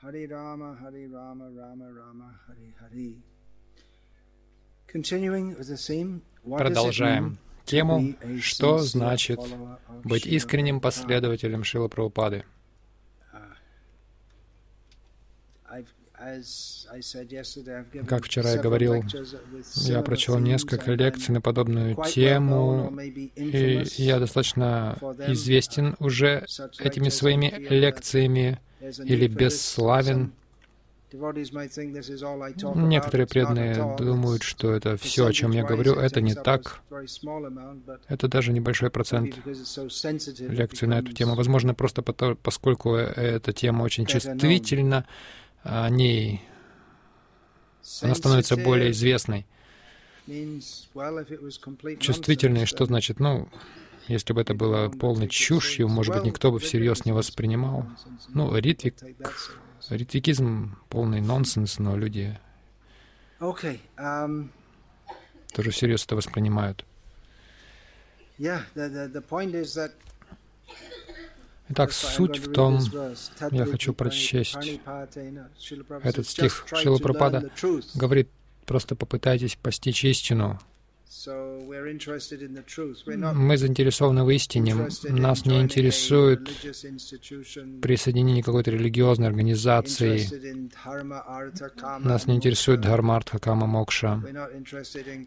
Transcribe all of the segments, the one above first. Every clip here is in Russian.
Hare Rama, Hare Rama, Rama Rama, Hare Hare. Continuing with the theme, what Продолжаем тему, что значит быть искренним последователем Шила Прабхупады. Как вчера я говорил, Я прочел несколько лекций на подобную тему, и я them. известен уже этими своими лекциями или бесславен. Некоторые преданные думают, что это все, о чем я говорю, это не так. Это даже небольшой процент лекций на эту тему. Возможно, просто пото- поскольку эта тема очень чувствительна, о ней она становится более известной. Чувствительной, что значит? Ну, если бы это было полной чушью, может быть, никто бы всерьез не воспринимал. Ну, ритвик, ритвикизм полный нонсенс, но люди. Um, тоже всерьез это воспринимают. Итак, суть в том, я хочу прочесть этот стих "Just try Шрила to learn Прабхупада the truth." говорит, просто попытайтесь постичь истину. Мы заинтересованы в истине. Нас не интересует присоединение какой-то религиозной организации. Нас не интересует дхармартха, кама, мокша.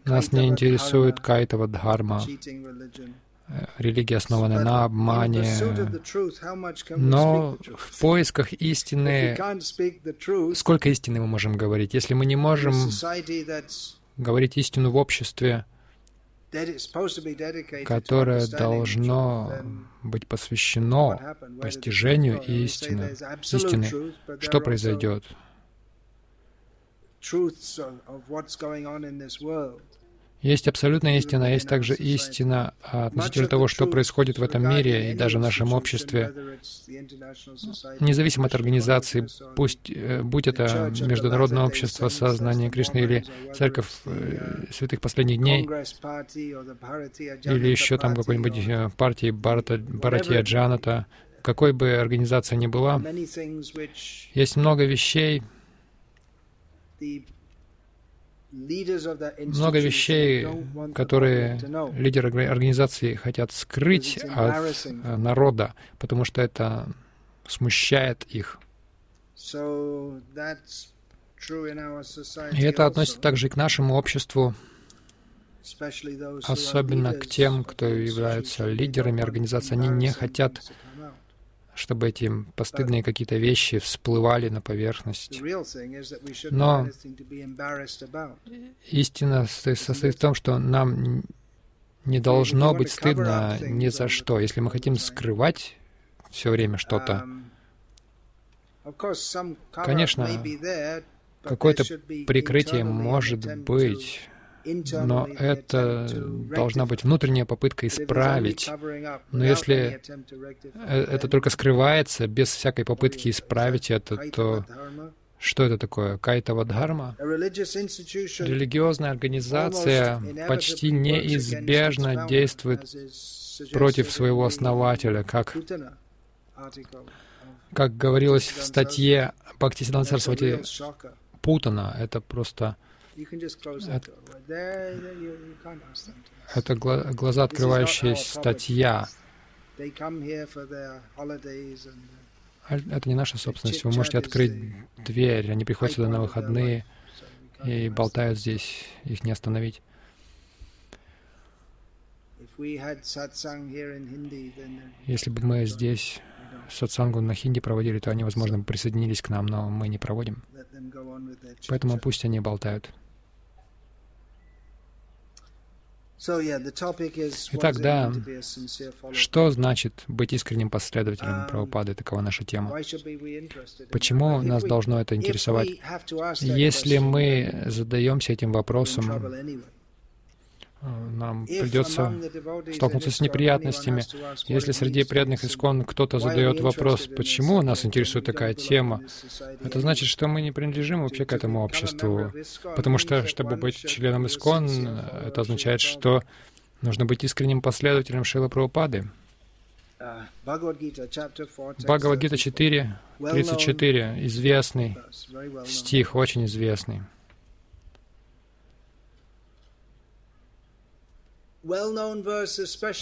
Нас не интересует кайтова дхарма, э, религия, основанная на обмане. Но в поисках истины, сколько истины мы можем говорить? Если мы не можем говорить истину в обществе, которое должно быть посвящено постижению истины, истины, что произойдет? Есть абсолютная истина, а есть также истина относительно того, что происходит в этом мире и даже в нашем обществе, независимо от организации, пусть э, будь это Международное общество сознания Кришны или Церковь э, Святых Последних Дней, или еще там какой-нибудь э, партии Барата, Джаната, какой бы организация ни была, есть много вещей, много вещей, которые лидеры орга- организации хотят скрыть от э, народа, потому что это смущает их. И это относится также и к нашему обществу, особенно к тем, кто являются лидерами организации. Они не хотят, чтобы эти постыдные какие-то вещи всплывали на поверхность. Но истина сто- состоит в том, что нам не должно быть стыдно ни за что. Если мы хотим скрывать все время что-то, Конечно, какое-то прикрытие может быть, но это должна быть внутренняя попытка исправить. Но если э, это только скрывается без всякой попытки исправить это, то что это такое? Кайтава дхарма? Религиозная организация почти неизбежно действует против своего основателя, как, как говорилось в статье Бхактисиданта Сарасвати Путана. Это просто это гла- глаза открывающая статья. А Это не наша собственность. Вы можете открыть дверь. Они приходят сюда на выходные и болтают здесь. Их не остановить. Если бы мы здесь сатсангу на хинди проводили, то они, возможно, присоединились к нам, но мы не проводим. Поэтому пусть они болтают. Итак, да, Что значит быть искренним последователем Прабхупады? Такова наша тема. Почему нас должно это интересовать? Если мы задаемся этим вопросом, нам придется столкнуться с неприятностями. Если среди преданных искон кто-то задает вопрос, почему нас интересует такая тема, это значит, что мы не принадлежим вообще к этому обществу. Потому что, чтобы быть членом искон, это означает, что нужно быть искренним последователем Шила Прабхупады. Бхагавадгита 4 34. Известный стих, очень известный.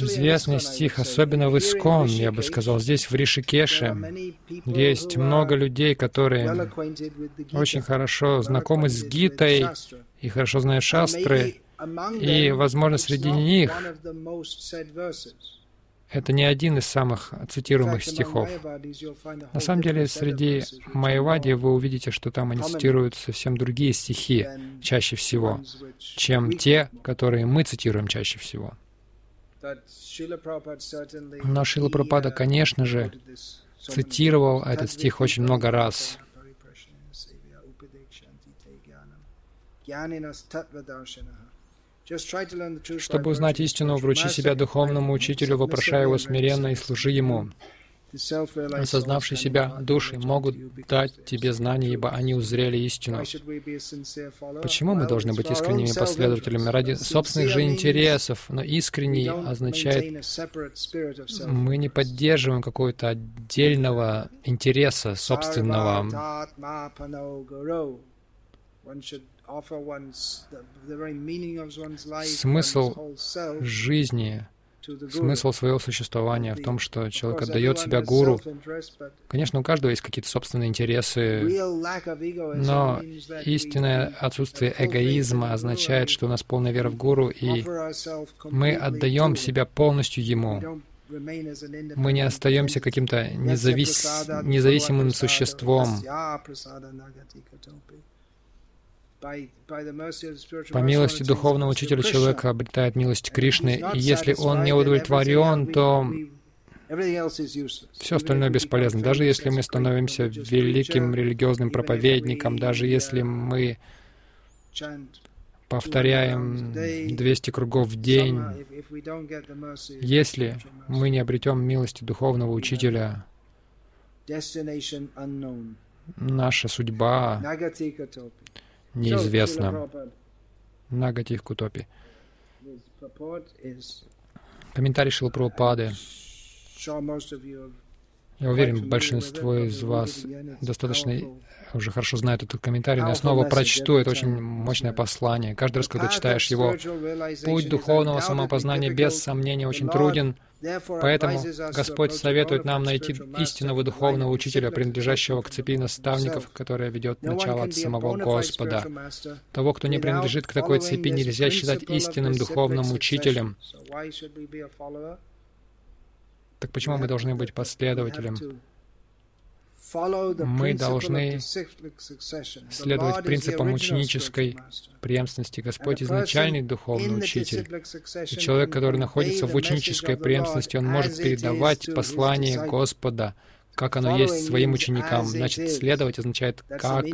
Известный стих, особенно в Искон, я бы сказал, здесь в Ришикеше есть много людей, которые очень хорошо знакомы с Гитой и хорошо знают шастры, и, возможно, среди них это не один из самых цитируемых стихов. На самом деле, среди Майявади вы увидите, что там они цитируют совсем другие стихи чаще всего, чем те, которые мы цитируем чаще всего. Но Шила Прабхупада, конечно же, цитировал этот стих очень много раз. Чтобы узнать истину, вручи себя духовному учителю, вопрошая его смиренно и служи ему. Осознавшие себя души могут дать тебе знания, ибо они узрели истину. Почему мы должны быть искренними последователями? Ради собственных же интересов, но искренний означает, мы не поддерживаем какого-то отдельного интереса собственного. Смысл жизни, смысл своего существования в том, что человек отдает себя гуру. Конечно, у каждого есть какие-то собственные интересы, но истинное отсутствие эгоизма означает, что у нас полная вера в гуру, и мы отдаем себя полностью ему. Мы не остаемся каким-то независ... независимым существом. По милости духовного учителя человек обретает милость Кришны, и если он не удовлетворен, то все остальное бесполезно. Даже если мы становимся великим религиозным проповедником, даже если мы повторяем 200 кругов в день, если мы не обретем милости духовного учителя, наша судьба неизвестно. Нагатив Кутопи. Комментарий Шилпрупады. Я уверен, большинство из вас достаточно уже хорошо знают этот комментарий, но я снова прочту, это очень мощное послание. Каждый раз, когда читаешь его, путь духовного самопознания без сомнения очень труден, Поэтому Господь советует нам найти истинного духовного учителя, принадлежащего к цепи наставников, которая ведет начало от самого Господа. Того, кто не принадлежит к такой цепи, нельзя считать истинным духовным учителем. Так почему мы должны быть последователем? Мы должны следовать принципам ученической преемственности. Господь изначальный духовный учитель. И человек, который находится в ученической преемственности, он может передавать послание Господа как оно есть своим ученикам. Значит, следовать означает, как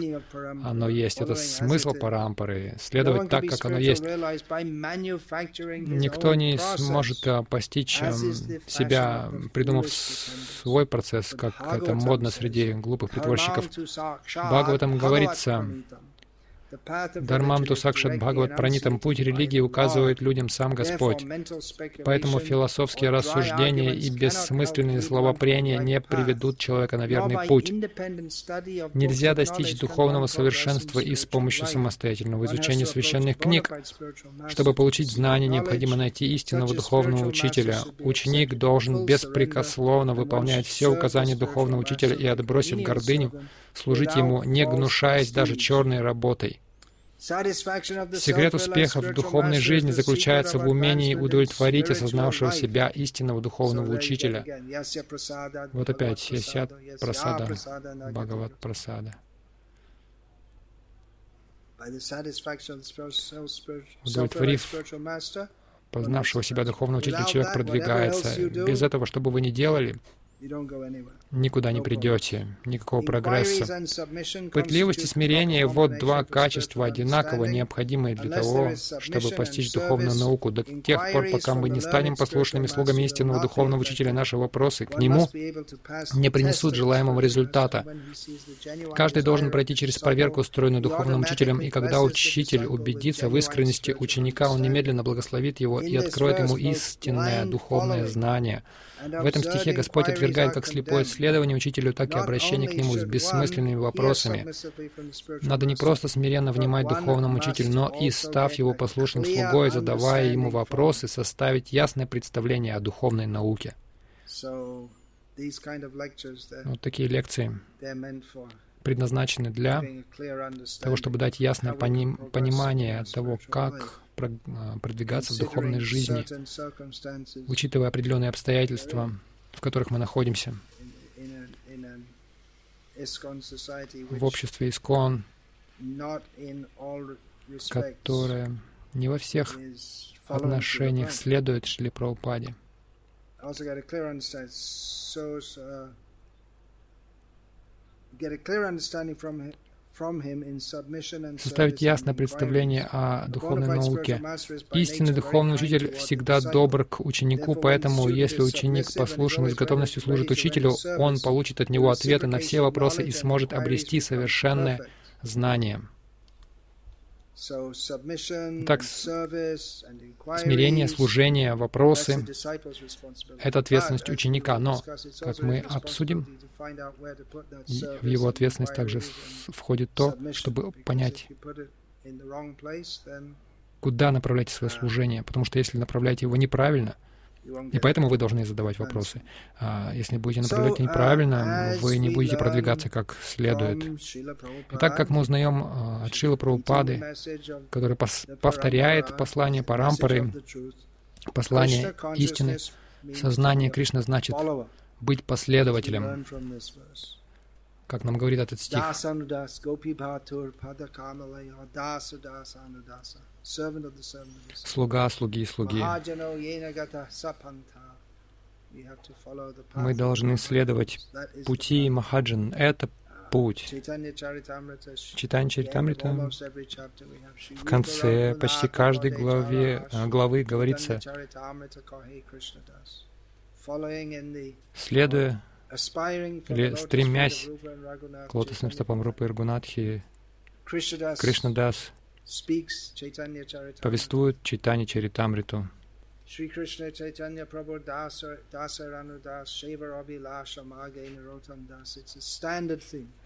оно есть. Это смысл парампары. Следовать так, как оно есть. Никто не сможет а, постичь себя, придумав свой процесс, как это модно среди глупых притворщиков. Бхагаватам говорится, Дармам Тусакшат Бхагават Пранитам путь религии указывает людям сам Господь. Поэтому философские рассуждения и бессмысленные словопрения не приведут человека на верный путь. Нельзя достичь духовного совершенства и с помощью самостоятельного изучения священных книг. Чтобы получить знания, необходимо найти истинного духовного учителя. Ученик должен беспрекословно выполнять все указания духовного учителя и, отбросив гордыню, служить ему, не гнушаясь даже черной работой. Секрет успеха в духовной жизни заключается в умении удовлетворить осознавшего себя истинного духовного учителя. Вот опять Ясят Прасада, Бхагават Прасада. Удовлетворив познавшего себя духовного учителя, человек продвигается. Без этого, что бы вы ни делали, никуда не придете, никакого прогресса. Пытливость и смирение — вот два качества, одинаково необходимые для того, чтобы постичь духовную науку. До тех пор, пока мы не станем послушными слугами истинного духовного учителя, наши вопросы к нему не принесут желаемого результата. Каждый должен пройти через проверку, устроенную духовным учителем, и когда учитель убедится в искренности ученика, он немедленно благословит его и откроет ему истинное духовное знание. В этом стихе Господь отвергает как слепое следование учителю, так и обращение к нему с бессмысленными вопросами. Надо не просто смиренно внимать духовному учителю, но и, став его послушным слугой, задавая ему вопросы, составить ясное представление о духовной науке. Вот такие лекции предназначены для того, чтобы дать ясное поним понимание того, как продвигаться в духовной жизни, учитывая определенные обстоятельства, в которых мы находимся. В обществе Искон, которое не во всех отношениях следует Шли Прабхупаде составить ясное представление о духовной науке. Истинный духовный учитель всегда добр к ученику, поэтому если ученик послушен и с готовностью служит учителю, он получит от него ответы на все вопросы и сможет обрести совершенное знание. Так, смирение, служение, вопросы — это ответственность ученика. Но, как мы обсудим, в его ответственность также входит то, чтобы понять, куда направлять свое служение. Потому что если направляете его неправильно, и поэтому вы должны задавать вопросы. А если будете направлять неправильно, uh, вы не будете продвигаться как следует. И так как мы узнаем а, от Шила Прабхупады, который повторяет послание Парампары, послание истины, сознание Кришны значит быть последователем как нам говорит этот стих. Слуга, слуги, слуги. Мы должны следовать пути Махаджан. Это путь. Читание Чаритамрита в конце почти каждой главе, э, главы говорится, следуя или стремясь к лотосным стопам Рупы Иргунатхи, Кришнадас повествует Чайтани Чаритамриту.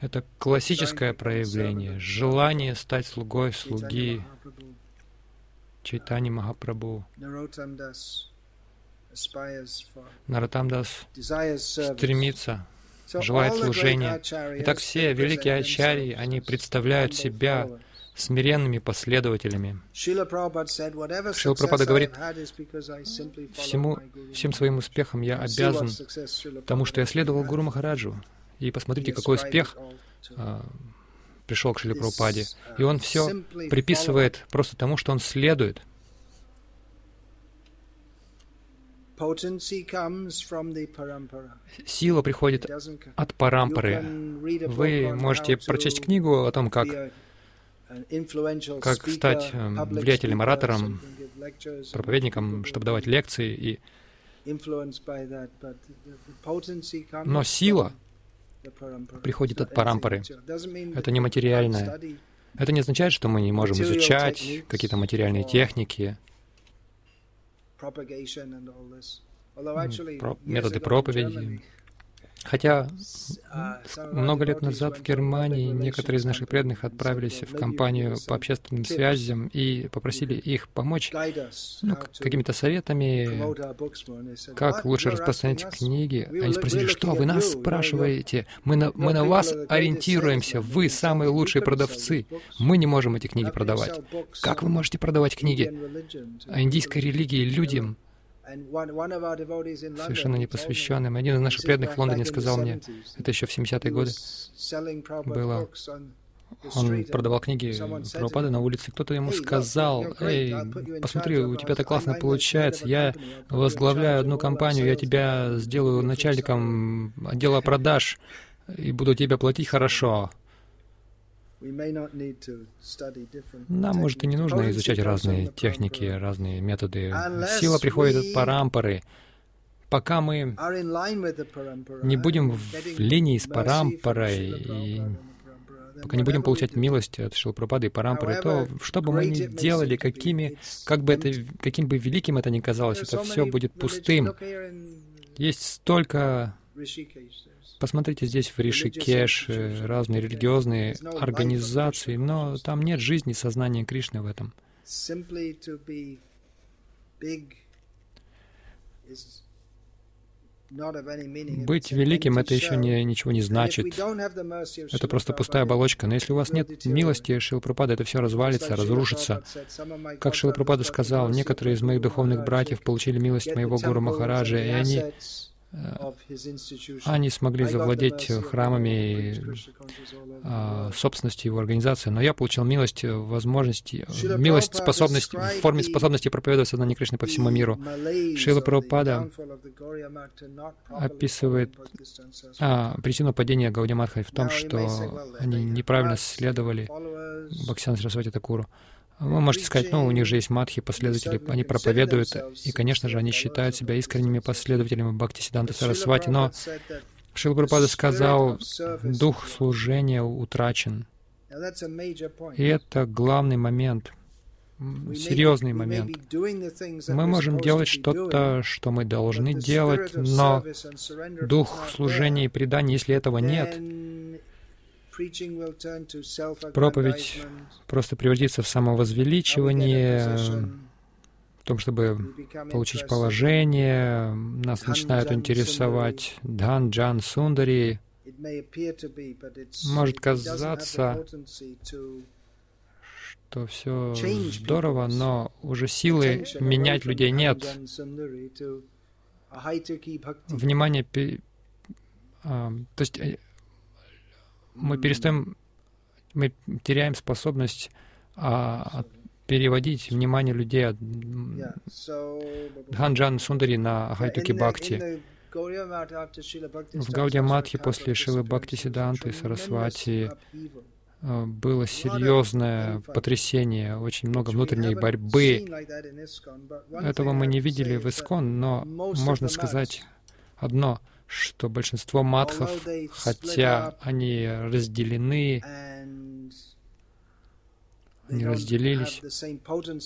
Это классическое проявление, желание стать слугой слуги Чайтани Махапрабху. Наратамдас стремится, желает служения. Итак, все великие ачарьи, они представляют себя смиренными последователями. Шила Прабхупада говорит, всему, всем своим успехом я обязан тому, что я следовал Гуру Махараджу. И посмотрите, какой успех а, пришел к Шиле Прабхупаде. И он все приписывает просто тому, что он следует Сила приходит от парампары. Вы можете прочесть книгу о том, как, как стать эм, влиятельным оратором, проповедником, чтобы давать лекции. И... Но сила приходит от парампары. Это не материальное. Это не означает, что мы не можем изучать какие-то материальные техники, методы проповеди. Хотя uh, много лет назад в Германии некоторые из наших преданных отправились в компанию по общественным связям и попросили их помочь ну, какими-то советами, как лучше распространять книги. Они спросили, что вы нас спрашиваете? Мы на, мы на вас ориентируемся, вы самые лучшие продавцы. Мы не можем эти книги продавать. Как вы можете продавать книги о индийской религии людям, совершенно непосвященным. Один из наших преданных в Лондоне сказал мне, это еще в 70-е годы было, он продавал книги Прабхупады на улице, кто-то ему сказал, «Эй, посмотри, у тебя так классно получается, я возглавляю одну компанию, я тебя сделаю начальником отдела продаж и буду тебе платить хорошо». Нам, может, и не нужно изучать разные техники, разные методы. Сила приходит от парампары. Пока мы не будем в линии с парампарой, и пока не будем получать милость от Шилпрапады и парампары, то что бы мы ни делали, какими, как бы это, каким бы великим это ни казалось, это все будет пустым. Есть столько Посмотрите здесь в Ришикеш разные религиозные организации, но там нет жизни сознания Кришны в этом. Быть великим — это еще не, ничего не значит. Это просто пустая оболочка. Но если у вас нет милости Шилпрапада, это все развалится, разрушится. Как Шилпрапада сказал, некоторые из моих духовных братьев получили милость моего Гуру Махараджа, и они они смогли завладеть храмами а, собственностью его организации, но я получил милость, э, возможности, милость, способность, в форме способности проповедовать сознание Кришны по всему миру. Шила Прабхупада описывает а, причину падения Гаудиматхай в том, что они неправильно следовали Бхактисану Сарасвати Такуру. Вы можете сказать, ну, у них же есть матхи, последователи, они проповедуют, и, конечно же, они считают себя искренними последователями Бхакти Сиданта Сарасвати, но Прабхупада сказал, дух служения утрачен. И это главный момент, серьезный момент. Мы можем делать что-то, что мы должны делать, но дух служения и предания, если этого нет, Проповедь просто превратится в самовозвеличивание, в том, чтобы получить положение, нас начинают интересовать Дан, Джан, Сундари. Может казаться, что все здорово, но уже силы менять людей нет. Внимание, а, то есть э, мы перестаем, мы теряем способность а, переводить внимание людей от Дханджан Сундари на Ахайтуки Бхакти. В Гаудия Матхи после Шилы Бхакти Сиданты Сарасвати а, было серьезное потрясение, очень много внутренней борьбы. Этого мы не видели в Искон, но можно сказать одно — что большинство матхов, хотя они разделены, они разделились,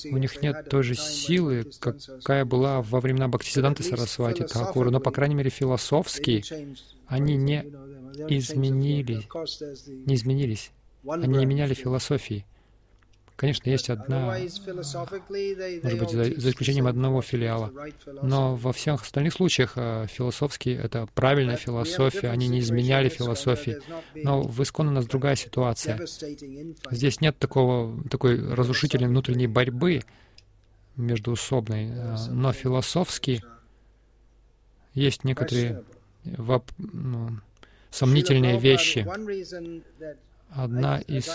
у них нет той же силы, какая была во времена Бхактисиданта Сарасвати Такура, но, по крайней мере, философски они не изменили, не изменились, они не меняли философии. Конечно, есть одна, может быть, за, за исключением одного филиала. Но во всех остальных случаях э, философски это правильная философия, они не изменяли философии. Но в Искон у нас другая ситуация. Здесь нет такого, такой разрушительной внутренней борьбы междуусобной, э, но философски есть некоторые воп, ну, сомнительные вещи. Одна из,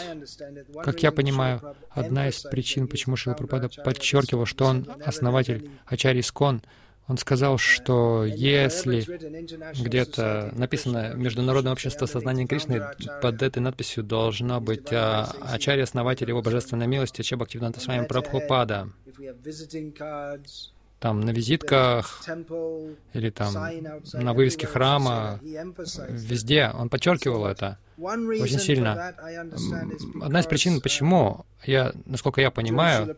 как я понимаю, одна из причин, почему Шила Прабхупада подчеркивал, что он основатель Ачари Скон, он сказал, что если где-то написано «Международное общество сознания Кришны», под этой надписью должно быть а, «Ачарья, основатель его божественной милости, Чеба Активнанта с вами Прабхупада» там на визитках или там на вывеске храма, везде он подчеркивал это очень сильно. Одна из причин, почему, я, насколько я понимаю,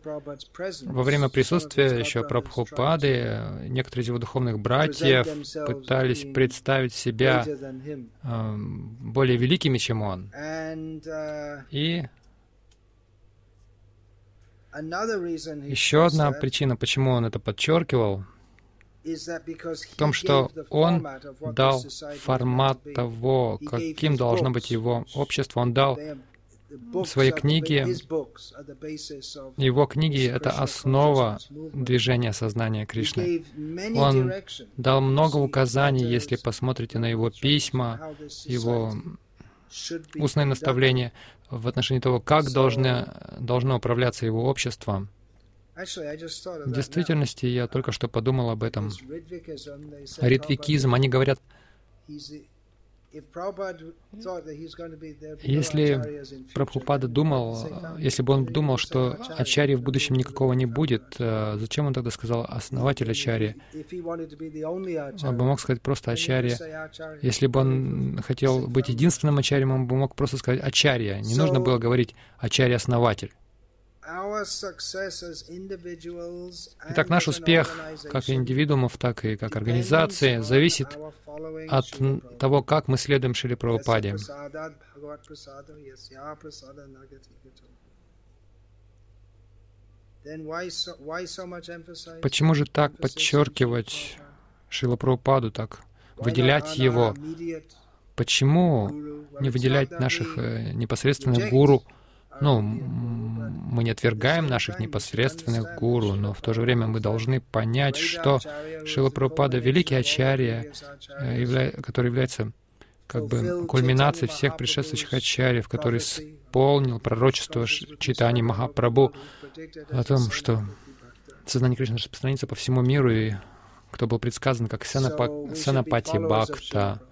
во время присутствия еще Прабхупады некоторые из его духовных братьев пытались представить себя э, более великими, чем он. И еще одна причина, почему он это подчеркивал, в том, что он дал формат того, каким должно быть его общество. Он дал свои книги, его книги — это основа движения сознания Кришны. Он дал много указаний, если посмотрите на его письма, его устные наставления в отношении того, как должны, должно управляться его обществом. В действительности, я только что подумал об этом. Ритвикизм, они говорят, если Прабхупада думал, если бы он думал, что Ачарьи в будущем никакого не будет, э, зачем он тогда сказал основатель Ачарьи? Он бы мог сказать просто Ачарья. Если бы он хотел быть единственным Ачарьем, он бы мог просто сказать Ачарья. Не нужно было говорить Ачарья-основатель. Итак, наш успех как индивидуумов, так и как организации зависит от того, как мы следуем Шри Прабхупаде. Почему же так подчеркивать Шила Прабхупаду, так выделять его? Почему не выделять наших э, непосредственных гуру? Ну, мы не отвергаем наших непосредственных гуру, но в то же время мы должны понять, что Шила Прабхупада — великий ачарья, э, который является как бы кульминацией всех предшествующих ачарьев, который исполнил пророчество Читани Махапрабху о том, что сознание Кришны распространится по всему миру, и кто был предсказан как Санапати Бхакта.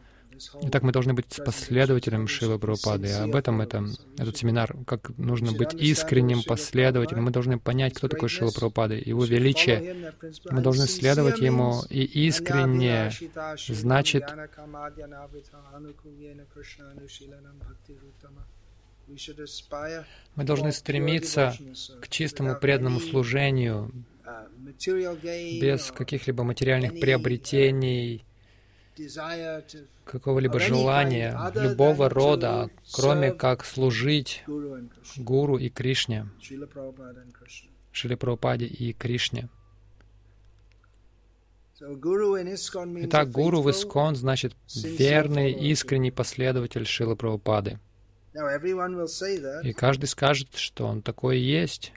Итак, мы должны быть последователем Шилы Прабхупады. И об этом это, этот семинар, как нужно быть искренним последователем. Мы должны понять, кто такой Шила Прабхупада, его величие. Мы должны следовать ему и искренне, значит, мы должны стремиться к чистому преданному служению, без каких-либо материальных приобретений, какого-либо желания, любого рода, кроме как служить Гуру и Кришне, Шили Прабхупаде и Кришне. Итак, гуру в Искон значит верный, искренний последователь Шилы Прабхупады. И каждый скажет, что он такой и есть.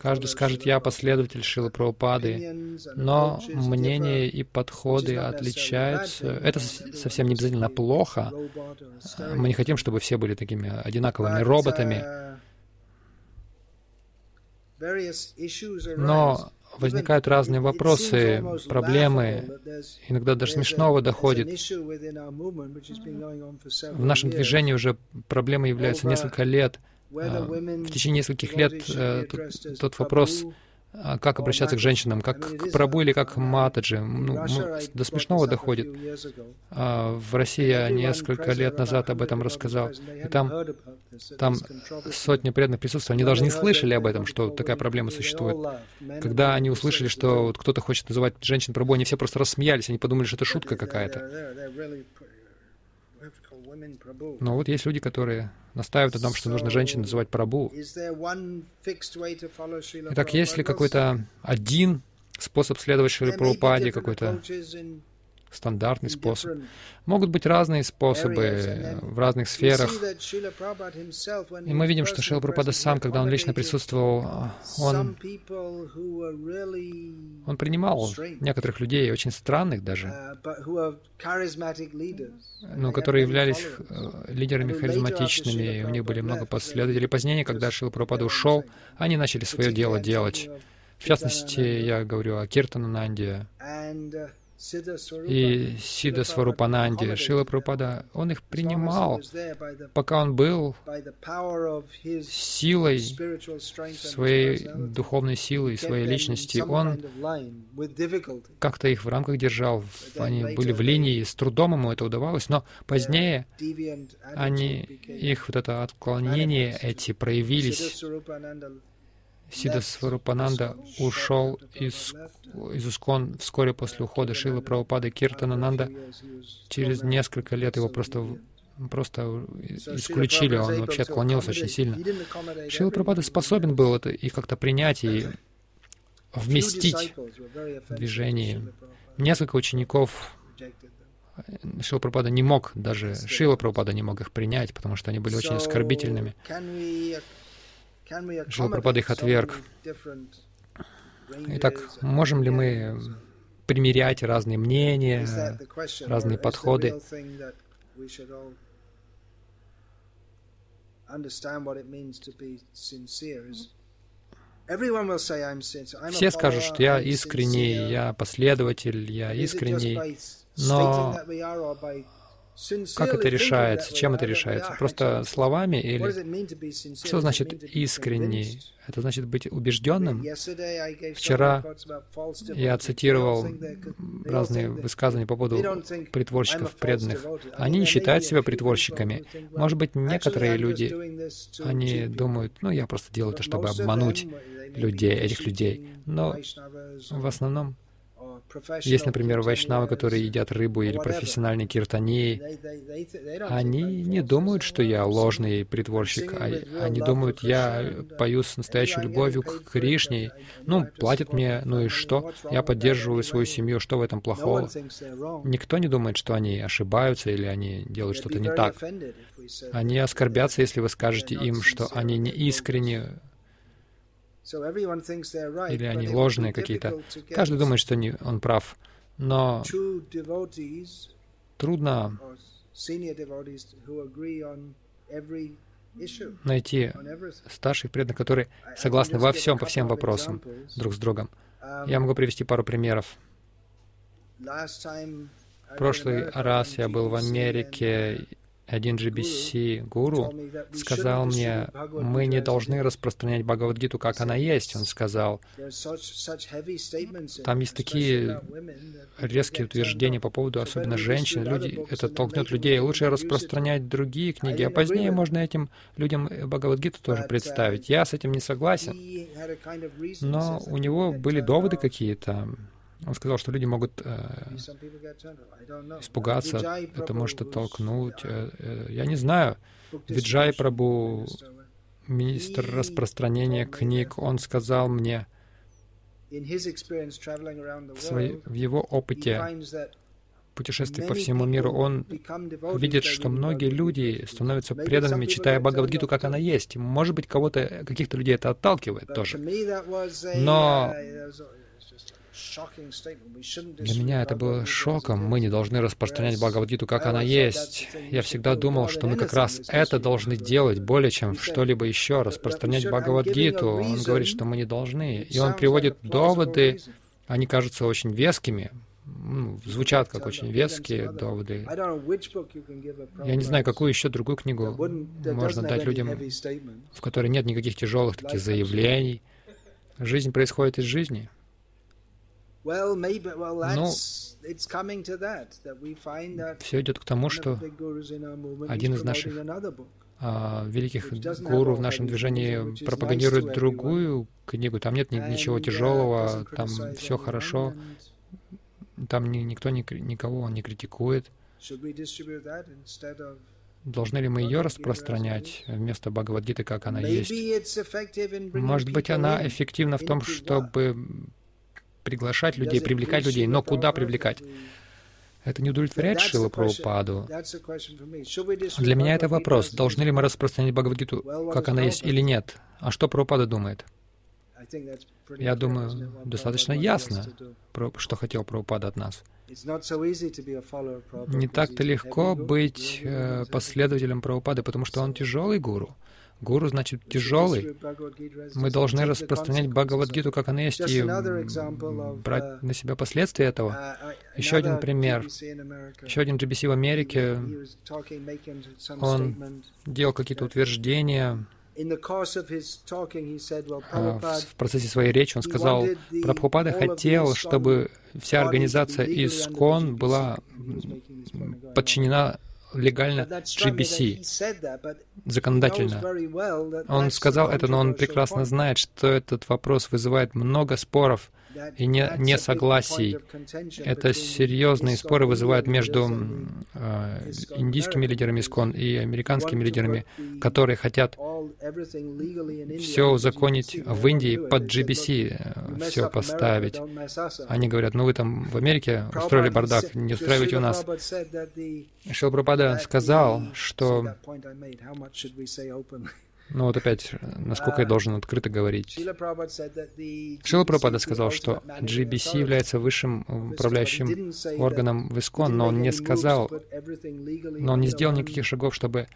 Каждый скажет, я последователь Шилы Прабхупады, но мнения и подходы отличаются. Это совсем не обязательно плохо. Мы не хотим, чтобы все были такими одинаковыми роботами. Но возникают разные вопросы, проблемы, иногда даже смешного доходит. В нашем движении уже проблемы являются несколько лет — а, в течение нескольких лет э, тот, тот вопрос, а, как обращаться к женщинам, как к прабу или как к матаджи, ну, до смешного доходит. А в России я несколько лет назад об этом рассказал, и там, там сотни преданных присутствовали, они даже не слышали об этом, что такая проблема существует. Когда они услышали, что вот кто-то хочет называть женщин прабу, они все просто рассмеялись, они подумали, что это шутка какая-то. Но вот есть люди, которые настаивают на том, что нужно женщин называть прабу. Итак, есть ли какой-то один способ следовать Шри Прабхупаде, какой-то стандартный способ. Могут быть разные способы в разных сферах. И мы видим, что Шрила Прабхупада сам, когда он лично присутствовал, он, он принимал некоторых людей, очень странных даже, но которые являлись э, лидерами харизматичными, и у них были много последователей. Позднее, когда Шрила Прабхупада ушел, они начали свое дело делать. В частности, я говорю о Киртанананде, и Сида Сварупананди, Шила Прабхупада, он их принимал, пока он был силой, своей духовной силой, своей личности. Он как-то их в рамках держал, они были в линии, с трудом ему это удавалось, но позднее они, их вот это отклонение эти проявились Сида Сварупананда ушел из, из Ускон вскоре после ухода Шилы Прабхупады Киртанананда. Через несколько лет его просто просто исключили, он вообще отклонился очень сильно. Шила Прабхупада способен был это и как-то принять, и вместить в движение. Несколько учеников Шила Прабхупада не мог, даже Шила Прабхупада не мог их принять, потому что они были очень оскорбительными. Шилапрапада их отверг. Итак, можем ли мы примерять разные мнения, разные подходы? Все скажут, что я искренний, я последователь, я искренний, но Как это решается? Чем это решается? Просто словами или... Что значит искренний? Это значит быть убежденным. Вчера я цитировал разные высказывания по поводу притворщиков преданных. Они не считают себя притворщиками. Может быть, некоторые люди, они думают, ну, я просто делаю это, чтобы обмануть людей, этих людей. Но в основном есть, например, вайшнавы, которые едят рыбу, или профессиональные киртании. Они не думают, что я ложный притворщик. А они думают, я пою с настоящей любовью к Кришне. Ну, платят мне, ну и что? Я поддерживаю свою семью, что в этом плохого? Никто не думает, что они ошибаются или они делают что-то не так. Они оскорбятся, если вы скажете им, что они не искренне или они ложные какие-то. Каждый думает, что не, он прав. Но трудно найти старших преданных, которые согласны во всем, по всем вопросам друг с другом. Я um, могу привести пару примеров. В прошлый раз я был в Америке, один GBC гуру сказал мне, мы не должны распространять Бхагавадгиту, как она есть. Он сказал, там есть такие резкие утверждения по поводу особенно женщин. Люди, это толкнет людей. Лучше распространять другие книги, а позднее можно этим людям Бхагавадгиту тоже представить. Я с этим не согласен. Но у него были доводы какие-то. Он сказал, что люди могут э, испугаться, это может оттолкнуть. Э, э, я не знаю. Виджай Прабу, министр распространения книг, он сказал мне, в, своей, в его опыте путешествий по всему миру, он видит, что многие люди становятся преданными, читая Бхагавадгиту, как она есть. Может быть, кого-то, каких-то людей это отталкивает тоже. Но для меня это было шоком. Мы не должны распространять Бхагавадгиту, как она есть. Я всегда думал, что мы как раз это должны делать, более чем что-либо еще, распространять Бхагавадгиту. Он говорит, что мы не должны. И он приводит доводы, они кажутся очень вескими, ну, звучат как очень веские доводы. Я не знаю, какую еще другую книгу можно дать людям, в которой нет никаких тяжелых таких заявлений. Жизнь происходит из жизни. Ну, все идет к тому, что один из наших а, великих гуру в нашем движении пропагандирует другую книгу. Там нет ничего тяжелого, там все хорошо, там ни, никто ни, никого не критикует. Должны ли мы ее распространять вместо Бхагавадгиты, как она есть? Может быть, она эффективна в том, чтобы приглашать людей, привлекать людей, но куда привлекать? Это не удовлетворяет Шила Прабхупаду. Для меня это вопрос, должны ли мы распространять Бхагавадгиту, как она есть, или нет. А что Прабхупада думает? Я думаю, достаточно ясно, что хотел Прабхупада от нас. Не так-то легко быть э, последователем Прабхупады, потому что он тяжелый гуру. Гуру значит тяжелый. Мы должны распространять Бхагавадгиту, как она есть, и брать на себя последствия этого. Еще один пример. Еще один GBC в Америке. Он делал какие-то утверждения. А, в процессе своей речи он сказал, Прабхупада хотел, чтобы вся организация ИСКОН была подчинена легально GBC, законодательно. Он сказал это, но он прекрасно знает, что этот вопрос вызывает много споров и не, несогласий. Это серьезные споры вызывают между э, индийскими лидерами СКОН и американскими лидерами, которые хотят все узаконить в Индии под GBC, э, все поставить. Они говорят, ну вы там в Америке устроили бардак, не устраивайте у нас. Шил Прабхада сказал, что ну вот опять, насколько я uh, должен открыто говорить. Шила Прабхупада сказал, что GBC является высшим управляющим органом в ИСКОН, но он не сказал, но он не сделал никаких шагов, чтобы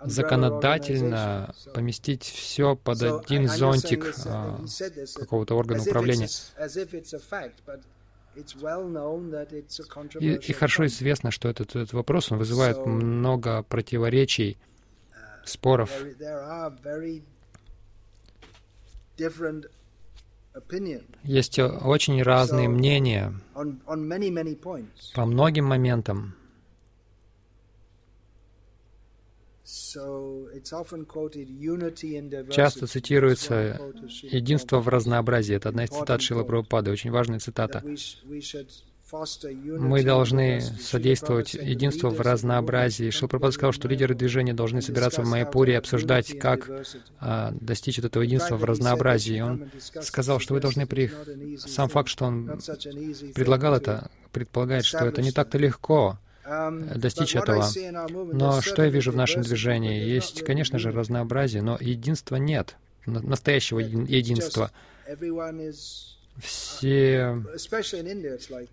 законодательно поместить все под один зонтик а, какого-то органа управления. И, и хорошо известно, что этот, этот вопрос он вызывает много противоречий, споров. Есть очень разные мнения по многим моментам. Часто цитируется «единство в разнообразии». Это одна из цитат Шила Прабхупады, очень важная цитата. Мы должны содействовать единству в разнообразии. Шилпрапад сказал, что лидеры движения должны собираться в Майяпуре и обсуждать, как а, достичь этого единства в разнообразии. Он сказал, что вы должны при... Сам факт, что он предлагал это, предполагает, что это не так-то легко достичь этого. Но что я вижу в нашем движении? Есть, конечно же, разнообразие, но единства нет, настоящего единства. Все,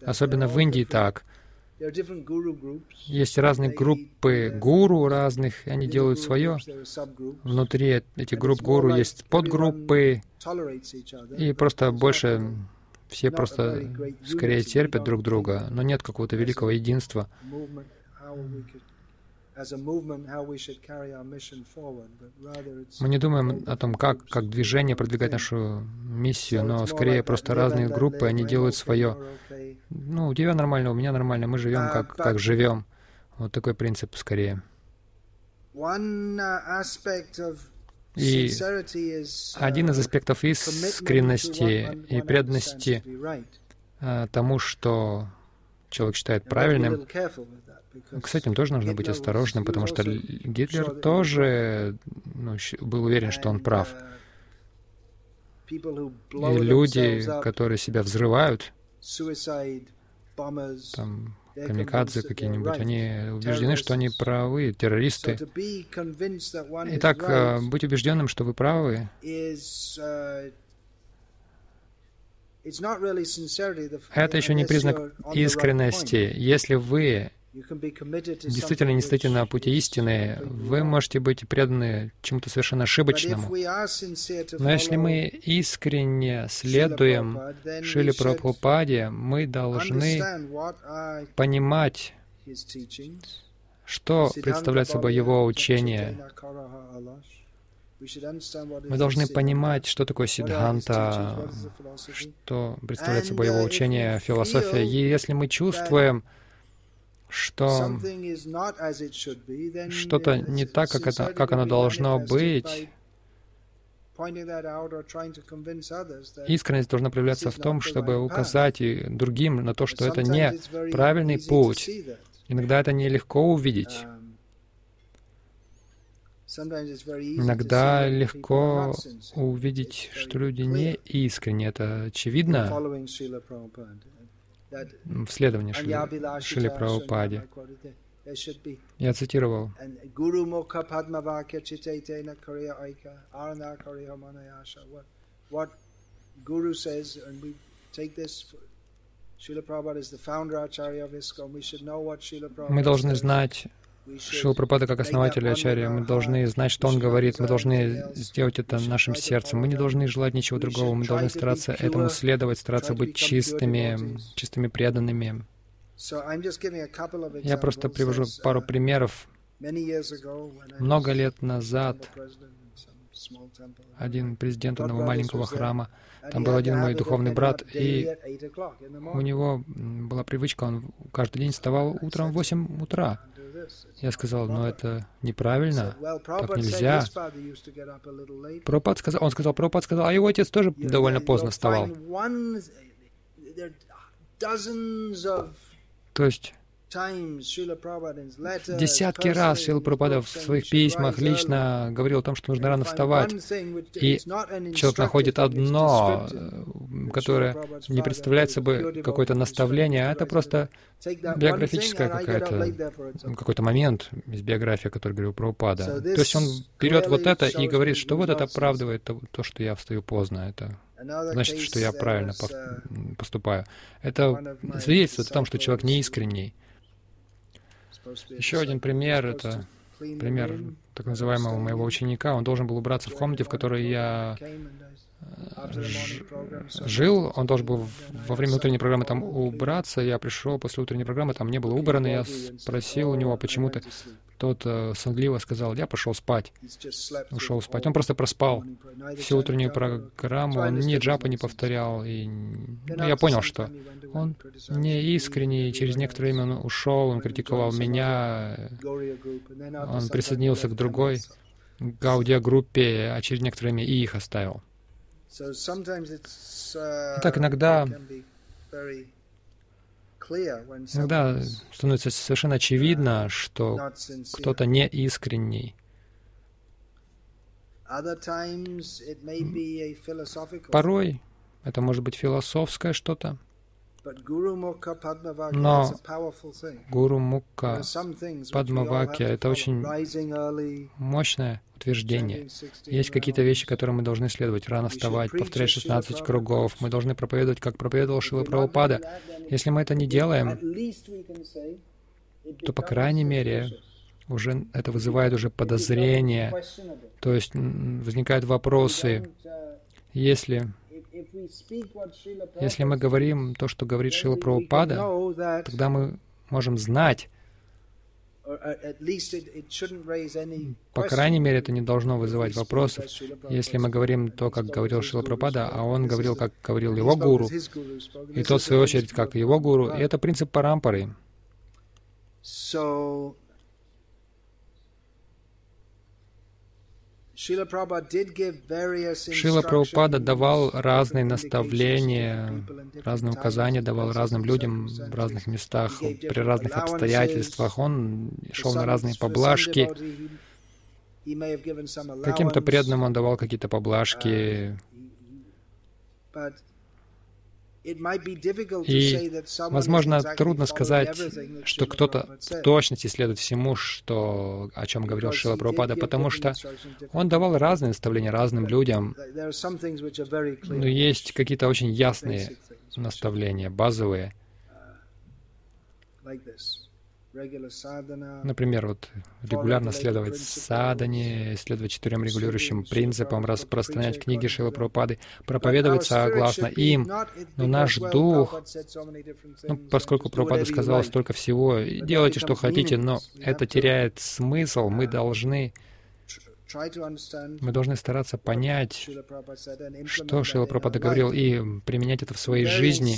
особенно в Индии так, есть разные группы гуру разных, и они делают свое. Внутри этих групп гуру есть подгруппы, и просто больше все просто скорее терпят друг друга, но нет какого-то великого единства. Мы не думаем о том, как, как движение продвигать нашу миссию, но скорее просто разные группы, они делают свое. Ну, у тебя нормально, у меня нормально, мы живем как, как живем. Вот такой принцип скорее. И один из аспектов искренности и преданности а, тому, что человек считает правильным, с этим тоже нужно быть осторожным, потому что Гитлер тоже ну, был уверен, что он прав. И люди, которые себя взрывают, там, камикадзе какие-нибудь, они убеждены, что они правы, террористы. Итак, э, быть убежденным, что вы правы, это еще не признак искренности. Если вы действительно не стоите на пути истины, вы можете быть преданы чему-то совершенно ошибочному. Но если мы искренне следуем Шиле Прабхупаде, мы должны понимать, что представляет собой его учение. Мы должны понимать, что такое Сиддханта, что представляет собой его учение, философия. И если мы чувствуем, что что-то не так, как, это, как оно должно быть. Искренность должна проявляться в том, чтобы указать и другим на то, что это не правильный путь. Иногда это нелегко увидеть. Иногда легко увидеть, что люди не искренне. Это очевидно в следовании Шили, Шили Прабхупаде. Я цитировал. Мы должны знать Шила Прабхупада как основатель Ачарья, мы должны знать, что он говорит, мы должны сделать это нашим сердцем. Мы не должны желать ничего другого, мы должны стараться этому следовать, стараться быть чистыми, чистыми преданными. Я просто привожу пару примеров. Много лет назад один президент одного маленького храма, там был один мой духовный брат, и у него была привычка, он каждый день вставал утром в 8 утра. Я сказал, ну это неправильно, так нельзя. Пропад сказал, он сказал, Пропад сказал, а его отец тоже довольно поздно вставал. То есть Десятки раз Шил Прабхупада в своих письмах лично говорил о том, что нужно рано вставать. И человек находит одно, которое не представляет собой какое-то наставление, а это просто биографическая какая-то, какой-то момент из биографии, который говорил Прабхупада. То есть он берет вот это и говорит, что вот это оправдывает то, то что я встаю поздно. Это значит, что я правильно поступаю. Это свидетельствует о том, что человек неискренний. Еще один пример — это пример так называемого моего ученика. Он должен был убраться в комнате, в которой я жил, он должен был во время утренней программы там убраться, я пришел после утренней программы, там не было убрано, я спросил у него почему-то, тот э, сонливо сказал, я пошел спать, ушел спать. Он просто проспал всю утреннюю программу, он ни джапа не повторял, и ну, я понял, что он не искренний, через некоторое время он ушел, он критиковал меня, он присоединился к другой гаудия-группе, а через некоторое время и их оставил. Итак, иногда Иногда становится совершенно очевидно, что кто-то не искренний. Порой это может быть философское что-то, но Гуру Мукка Падмаваки — это очень мощное утверждение. Есть какие-то вещи, которые мы должны следовать. Рано вставать, повторять 16 кругов. Мы должны проповедовать, как проповедовал Шила Прабхупада. Если мы это не делаем, то, по крайней мере, уже это вызывает уже подозрения. То есть возникают вопросы, если если мы говорим то, что говорит Шила Прабхупада, тогда мы можем знать, по крайней мере, это не должно вызывать вопросов. Если мы говорим то, как говорил Шила Прабхупада, а он говорил, как говорил его гуру, и тот, в свою очередь, как его гуру, и это принцип парампары. Шила Прабхупада давал разные наставления, разные указания давал разным людям в разных местах, при разных обстоятельствах. Он шел на разные поблажки. Каким-то преданным он давал какие-то поблажки. И, возможно, трудно сказать, что кто-то в точности следует всему, что, о чем говорил Шила Прабхупада, потому что он давал разные наставления разным людям. Но есть какие-то очень ясные наставления, базовые. Например, вот регулярно следовать садане, следовать четырем регулирующим принципам, распространять книги Шила Прабхупады, проповедовать согласно им. Но наш дух, ну, поскольку Прабхупада сказал столько всего, делайте, что хотите, но это теряет смысл. Мы должны мы должны стараться понять, что Шила Прабхупада говорил, и применять это в своей жизни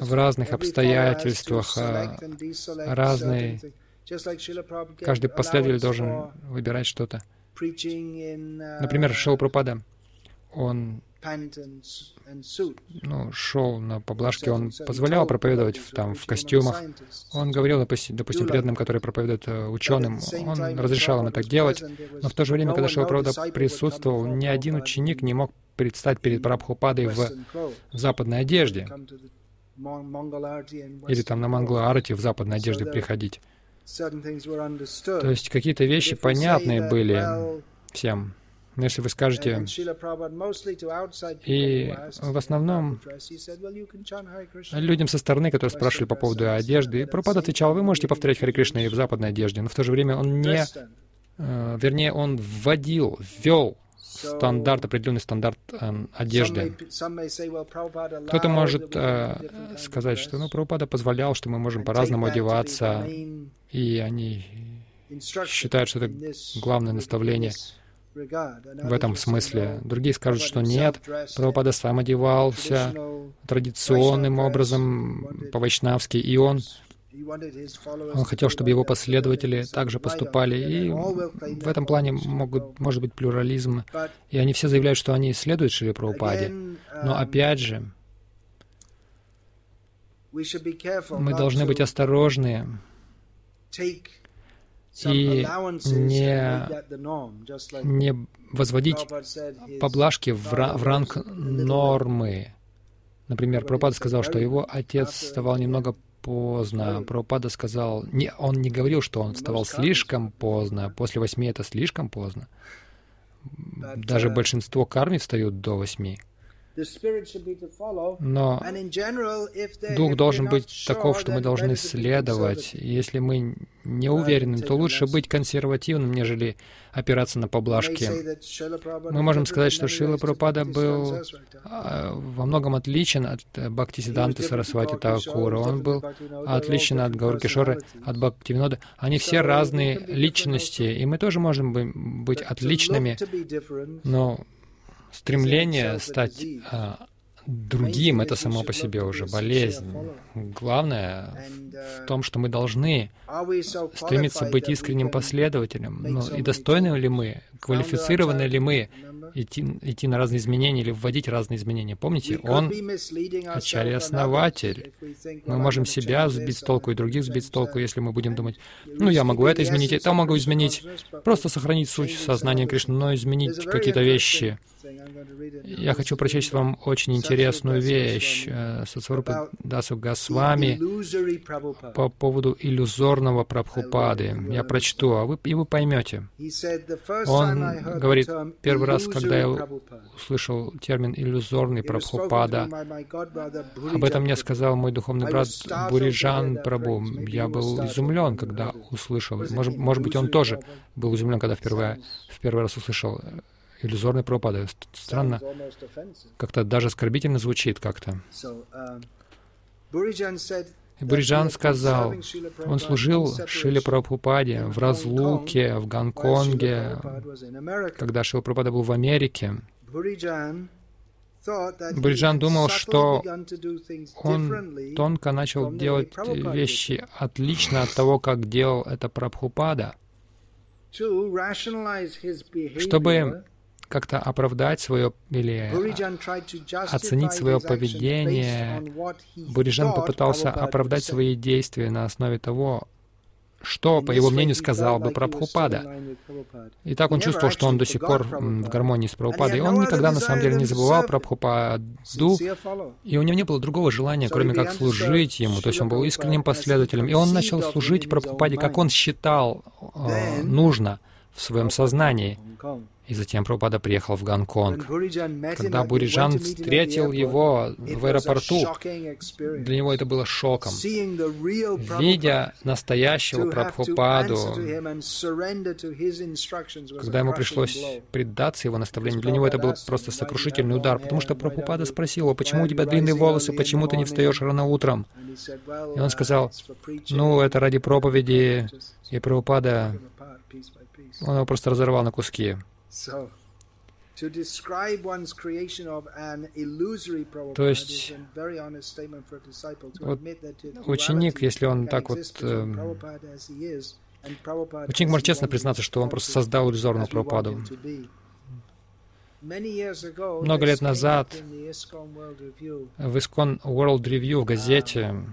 в разных обстоятельствах, а, разные... Каждый последователь должен выбирать что-то. Например, Шила Прабхупада, он ну, шел на поблажке, он позволял проповедовать в, там, в костюмах. Он говорил, допустим, допустим преданным, которые проповедуют э, ученым, он разрешал им это делать. Но в то же время, когда Шилапрада присутствовал, ни один ученик не мог предстать перед Прабхупадой в, в западной одежде. Или там на Мангла-Арте в западной одежде приходить. То есть какие-то вещи понятные были всем. Если вы скажете, и в основном людям со стороны, которые спрашивали по поводу одежды, Прабхупада отвечал, вы можете повторять Хари Кришна и в западной одежде, но в то же время он не, э, вернее, он вводил, ввел стандарт, определенный стандарт э, одежды. Кто-то может э, сказать, что ну, Прабхупада позволял, что мы можем по-разному одеваться, и они считают, что это главное наставление в этом смысле. Другие скажут, что нет, Прабхупада сам одевался традиционным образом, по-вайшнавски, и он он хотел, чтобы его последователи также поступали, и в этом плане могут, может быть плюрализм, и они все заявляют, что они следуют Шри Прабхупаде. Но опять же, мы должны быть осторожны и не, не возводить поблажки в, в ранг нормы. Например, Прабхупада сказал, что его отец вставал немного поздно. Прабхупада сказал, не, он не говорил, что он вставал слишком поздно. После восьми это слишком поздно. Даже большинство карми встают до восьми. Но дух должен быть таков, что мы должны следовать. Если мы не уверены, то лучше быть консервативным, нежели опираться на поблажки. Мы можем сказать, что Шила Прабхупада был а, во многом отличен от Бхактисиданты Сарасвати Такура. Он был отличен от Гауркишора, от Бхактивинода. Они все разные личности, и мы тоже можем быть отличными, но стремление стать а, другим — это само по себе уже болезнь. Главное в том, что мы должны стремиться быть искренним последователем. Но и достойны ли мы, квалифицированы ли мы идти, идти на разные изменения или вводить разные изменения. Помните, он ачарья-основатель. Мы можем себя сбить с толку и других сбить с толку, если мы будем думать, ну, я могу это изменить, это могу изменить. Просто сохранить суть сознания Кришны, но изменить какие-то вещи — я хочу прочесть вам очень интересную вещь э, Сацварупа Дасу Госвами по поводу иллюзорного Прабхупады. Я прочту, а вы, и вы поймете. Он говорит, первый раз, когда я услышал термин «иллюзорный Прабхупада», об этом мне сказал мой духовный брат Буриджан Прабу. Я был изумлен, когда услышал. Может, может быть, он тоже был изумлен, когда впервые, в первый раз услышал иллюзорной пропады. Странно, как-то даже оскорбительно звучит как-то. И Буриджан сказал, он служил Шиле Прабхупаде в разлуке в Гонконге, когда Шила Прабхупада был в Америке. Буриджан думал, что он тонко начал делать вещи отлично от того, как делал это Прабхупада, чтобы как-то оправдать свое или оценить свое поведение. Буриджан попытался оправдать свои действия на основе того, что, по его мнению, сказал бы Прабхупада. И так он чувствовал, что он до сих пор в гармонии с Прабхупадой. И он никогда, на самом деле, не забывал Прабхупаду, и у него не было другого желания, кроме как служить ему. То есть он был искренним последователем. И он начал служить Прабхупаде, как он считал э, нужно в своем сознании. И затем Прабхупада приехал в Гонконг. Когда Буриджан встретил его в аэропорту, для него это было шоком. Видя настоящего Прабхупаду, когда ему пришлось предаться его наставлению, для него это был просто сокрушительный удар, потому что Прабхупада спросил его, почему у тебя длинные волосы, почему ты не встаешь рано утром? И он сказал, ну, это ради проповеди, и Прабхупада, он его просто разорвал на куски. То есть, вот ученик, если он так вот... Э, ученик может честно признаться, что он просто создал иллюзорную Прабхупаду. Много лет назад в Искон World Review в газете, um,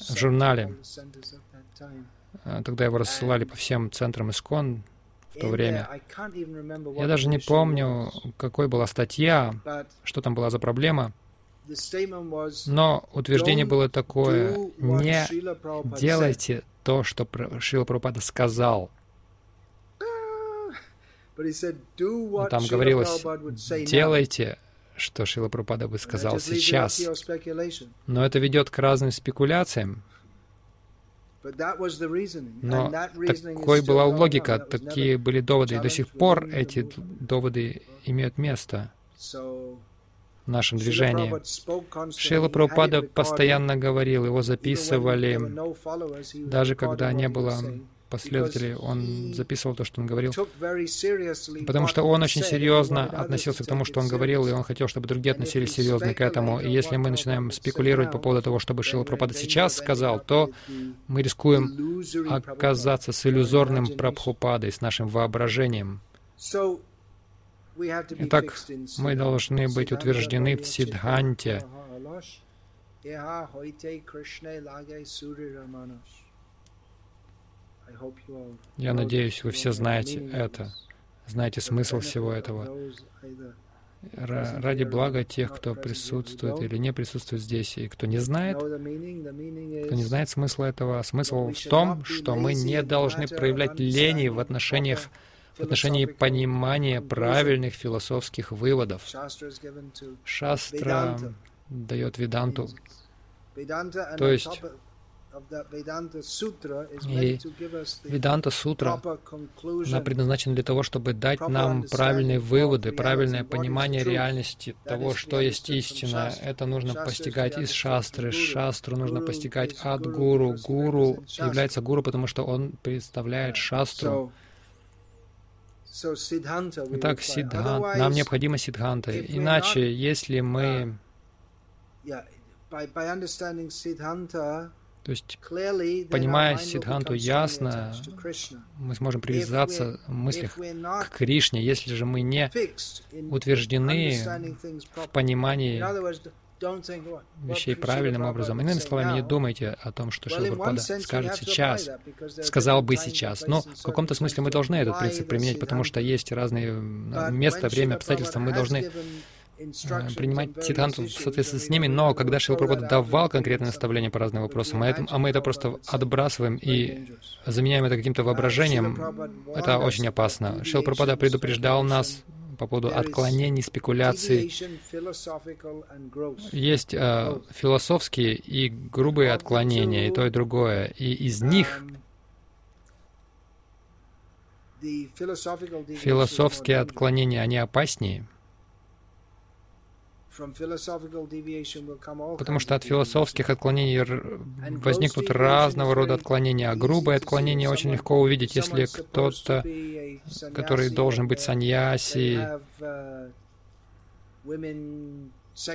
в журнале, э, тогда его рассылали по всем центрам Искон, в то время. Я даже не помню, какой была статья, что там была за проблема, но утверждение было такое, не делайте то, что Шила Прабхупада сказал. Там говорилось, делайте, что Шила Прабхупада бы сказал сейчас. Но это ведет к разным спекуляциям. Но такой была логика, такие были доводы, и до сих пор эти доводы имеют место в нашем движении. Шейла Прабхупада постоянно говорил, его записывали, даже когда не было последователей, он записывал то, что он говорил, потому что он очень серьезно относился к тому, что он говорил, и он хотел, чтобы другие относились серьезно к этому. И если мы начинаем спекулировать по поводу того, чтобы Шила Прабхупада сейчас сказал, то мы рискуем оказаться с иллюзорным Прабхупадой, с нашим воображением. Итак, мы должны быть утверждены в Сидханте. Я надеюсь, вы все знаете это, знаете смысл всего этого. Ради блага тех, кто присутствует или не присутствует здесь, и кто не знает, кто не знает смысла этого, смысл в том, что мы не должны проявлять лени в отношениях в отношении понимания правильных философских выводов. Шастра дает Веданту, то есть и Веданта Сутра, она предназначена для того, чтобы дать нам правильные выводы, правильное понимание реальности того, что есть истина. Это нужно постигать из шастры. Шастру нужно постигать от гуру. Гуру является гуру, потому что он представляет шастру. Итак, сиддхант. Нам необходима сиддханта. Иначе, если мы то есть, понимая Сидханту ясно, мы сможем привязаться в мыслях к Кришне, если же мы не утверждены в понимании вещей правильным образом. Иными словами, не думайте о том, что Шилпрапада скажет сейчас, сказал бы сейчас. Но в каком-то смысле мы должны этот принцип применять, потому что есть разные места, время, обстоятельства. Мы должны Э, принимать Сидханту в соответствии с ними, но когда Шила Прабхупада давал конкретные наставления по разным вопросам, а, мы это просто отбрасываем и заменяем это каким-то воображением, это очень опасно. Шила Прабхупада предупреждал нас по поводу отклонений, спекуляций. Есть э, философские и грубые отклонения, и то, и другое. И из них философские отклонения, они опаснее, Потому что от философских отклонений возникнут разного рода отклонения, а грубые отклонения очень легко увидеть, если кто-то, который должен быть саньяси,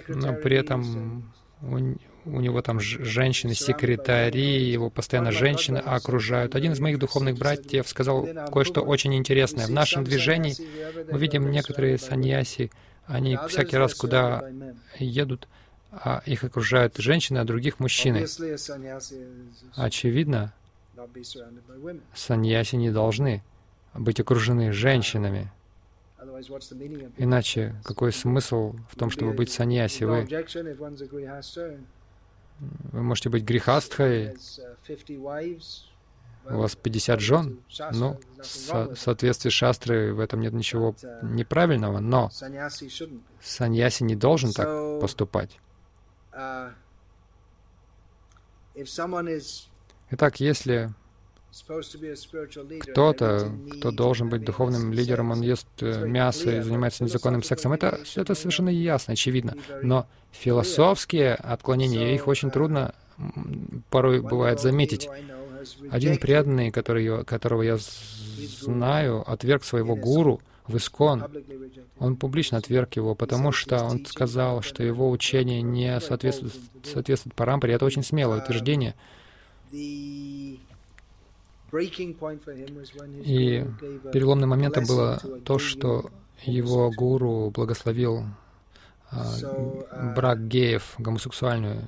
но при этом у, у него там женщины-секретари, его постоянно женщины окружают. Один из моих духовных братьев сказал кое-что очень интересное. В нашем движении мы видим некоторые саньяси, они всякий раз, куда едут, а их окружают женщины, а других мужчины. Очевидно, саньяси не должны быть окружены женщинами. Иначе какой смысл в том, чтобы быть саньяси? Вы, вы можете быть грехастхой, у вас 50 жен, ну, в соответствии с шастрой в этом нет ничего неправильного, но саньяси не должен так поступать. Итак, если кто-то, кто должен быть духовным лидером, он ест э, мясо и занимается незаконным сексом, это, это совершенно ясно, очевидно. Но философские отклонения, их очень трудно порой бывает заметить. Один преданный, который, которого я знаю, отверг своего гуру в Искон. Он публично отверг его, потому что он сказал, что его учение не соответствует, соответствует парампаре. Это очень смелое утверждение. И переломным моментом было то, что его гуру благословил а, брак геев, гомосексуальную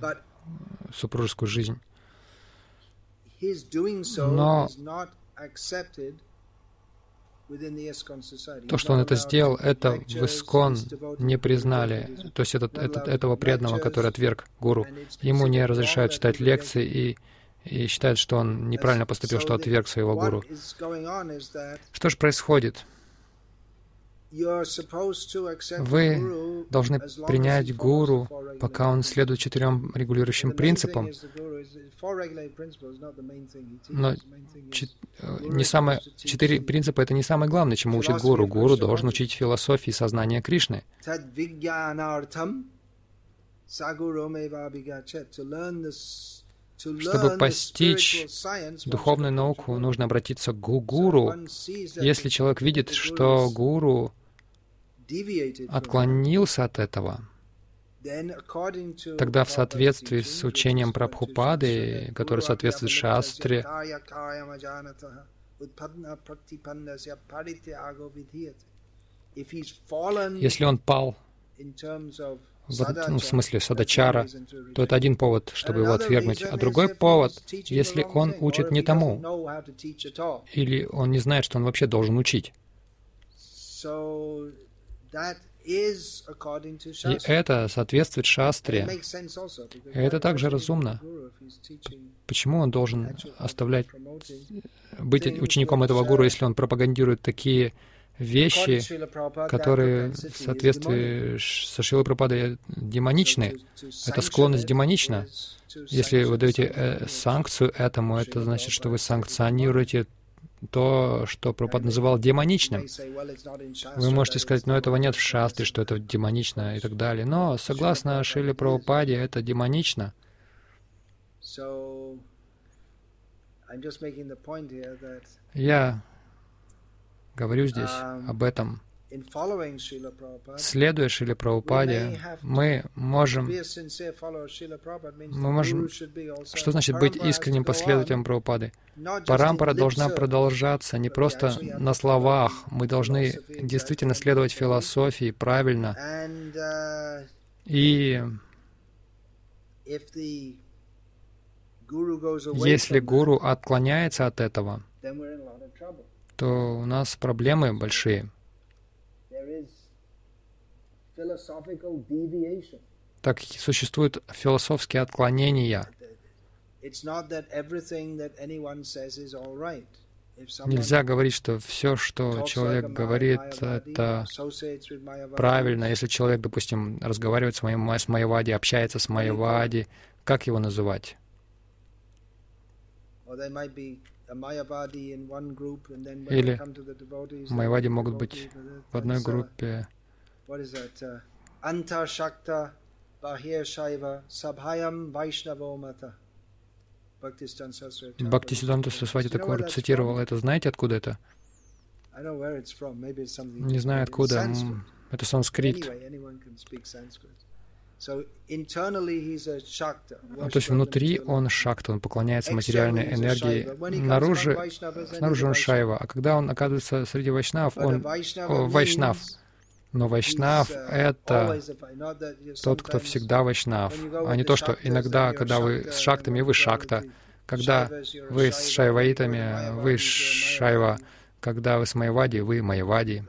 супружескую жизнь. Но то, что он это сделал, это в Искон не признали. То есть этот, этот, этого преданного, который отверг гуру, ему не разрешают читать лекции и, и считают, что он неправильно поступил, что отверг своего гуру. Что же происходит? Вы должны принять гуру, пока он следует четырем регулирующим принципам. Но не самое, четыре принципа — это не самое главное, чему учит гуру. Гуру должен учить философии сознания Кришны. Чтобы постичь духовную науку, нужно обратиться к гуру. Если человек видит, что гуру отклонился от этого, тогда в соответствии с учением Прабхупады, который соответствует шастре, если он пал в, ну, в смысле садачара, то это один повод, чтобы его отвергнуть. А другой повод, если он учит не тому, или он не знает, что он вообще должен учить. И это соответствует шастре. Это также разумно. Почему он должен оставлять, быть учеником этого гуру, если он пропагандирует такие вещи, которые в соответствии со Шилой Прабхупадой демоничны? Это склонность демонична. Если вы даете э, санкцию этому, это значит, что вы санкционируете то, что Прабхупад называл демоничным. Вы можете сказать, но этого нет в шастре, что это демонично и так далее. Но согласно Шиле Прабхупаде, это демонично. Я говорю здесь об этом. Следуя Шиле Прабхупаде, мы можем, мы можем, что значит быть искренним последователем Прабхупады? Парампара должна продолжаться не просто на словах, мы должны действительно следовать философии правильно. Uh, И если гуру отклоняется от этого, то у нас проблемы большие. Так существуют философские отклонения. Нельзя говорить, что все, что человек говорит, это правильно. Если человек, допустим, разговаривает с, моим, с Майявади, общается с Майявади, как его называть? Или Майявади могут быть в одной группе, what is that? Uh, Anta Shakta Bahir Shaiva Sabhayam Vaishnavomata. Бхактисиданта Сарасвати такой цитировал это. Знаете, откуда это? Не знаю, откуда. Это санскрит. То есть внутри он шакта, он поклоняется материальной энергии. Наружу, снаружи он шайва. А когда он оказывается среди вайшнав, он о, вайшнав. Но вайшнав — это тот, кто всегда вайшнав, а не то, что иногда, когда вы с шактами, вы шакта, когда вы с шайваитами, вы шайва, когда вы с майвади, вы майвади.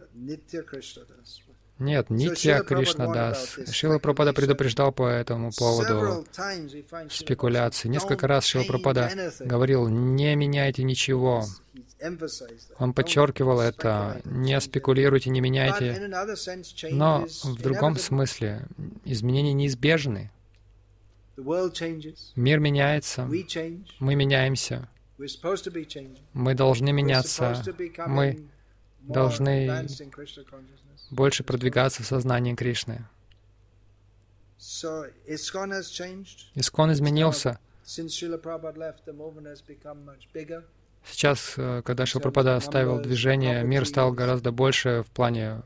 Нет, Нитья Кришна Дас. Шила Пропада предупреждал по этому поводу спекуляции. Несколько раз Шила Пропада говорил, не меняйте ничего. Он подчеркивал это, не спекулируйте, не меняйте. Но в другом смысле изменения неизбежны. Мир меняется, мы меняемся. Мы должны меняться, мы должны больше продвигаться в сознании Кришны. Искон изменился. Сейчас, э, когда Шилпрапада оставил движение, мир стал гораздо больше в плане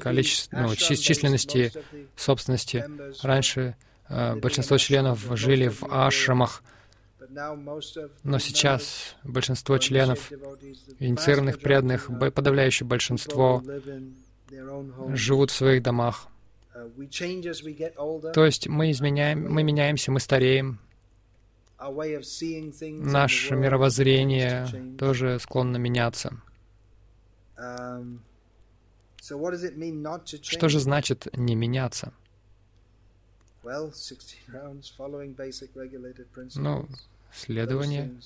количества, ну, численности собственности. Раньше э, большинство членов жили в ашрамах, но сейчас большинство членов инициированных преданных, подавляющее большинство, живут в своих домах. То есть мы изменяем, мы меняемся, мы стареем. Наше мировоззрение тоже склонно меняться. Что же значит не меняться? Ну, следование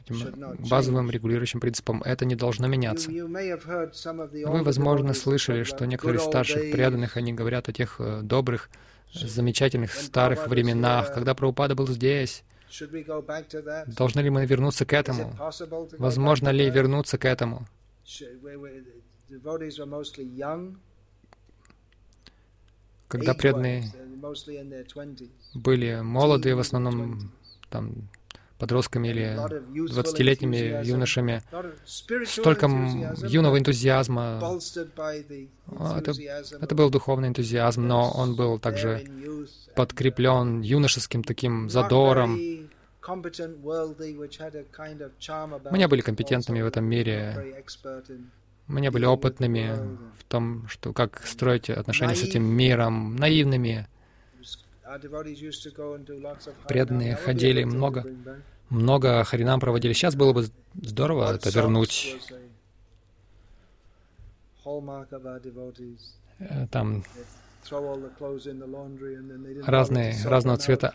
этим базовым регулирующим принципам, это не должно меняться. Вы, возможно, слышали, что некоторые старших преданных, они говорят о тех э, добрых, замечательных старых временах, когда Прабхупада был здесь. Должны ли мы вернуться к этому? Возможно ли вернуться к этому? Когда преданные были молодые, в основном там подростками или 20-летними юношами, столько юного энтузиазма. Это, это был духовный энтузиазм, но он был также подкреплен юношеским таким задором. Мы не были компетентными в этом мире. Мы не были опытными в том, что как строить отношения с этим миром, наивными. Преданные ходили много, много харинам проводили. Сейчас было бы здорово это вернуть. э, там разные, разного цвета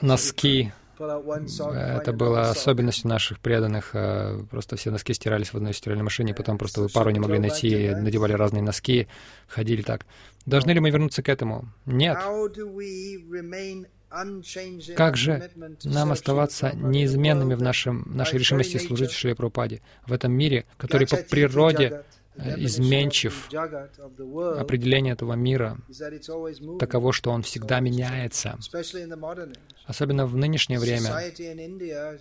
носки. Это было особенностью наших преданных. Э, просто все носки стирались в одной стиральной машине, потом просто вы пару не могли найти, надевали разные носки, ходили так. Должны ли мы вернуться к этому? Нет. Как же нам оставаться неизменными в нашем, нашей решимости служить Шри Прабхупаде в этом мире, который по природе Э, изменчив. Определение этого мира таково, что он всегда меняется. Особенно в нынешнее время.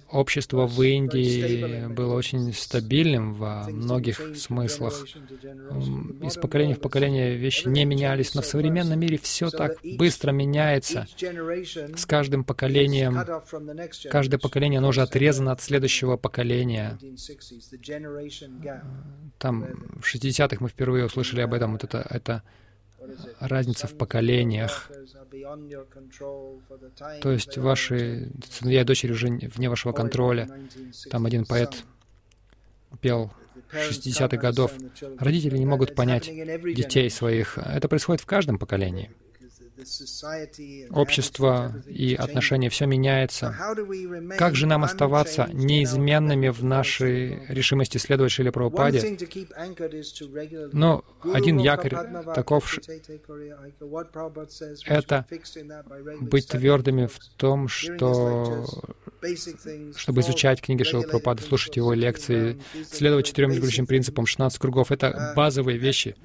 Общество в Индии было очень стабильным во многих смыслах. Из поколения в поколение вещи не менялись, но в современном мире все так быстро меняется. С каждым поколением, каждое поколение, оно уже отрезано от следующего поколения. Там в 60-х мы впервые услышали об этом, вот это, это разница в поколениях. То есть ваши сыновья и дочери уже вне вашего контроля. Там один поэт пел 60-х годов. Родители не могут понять детей своих. Это происходит в каждом поколении общество и отношения, все меняется. Как же нам оставаться неизменными в нашей решимости следовать Шиле Прабхупаде? Но один якорь таков, это быть твердыми в том, что чтобы изучать книги Шилы Прабхупады, слушать его лекции, следовать четырем регулирующим принципам, 16 кругов — это базовые вещи.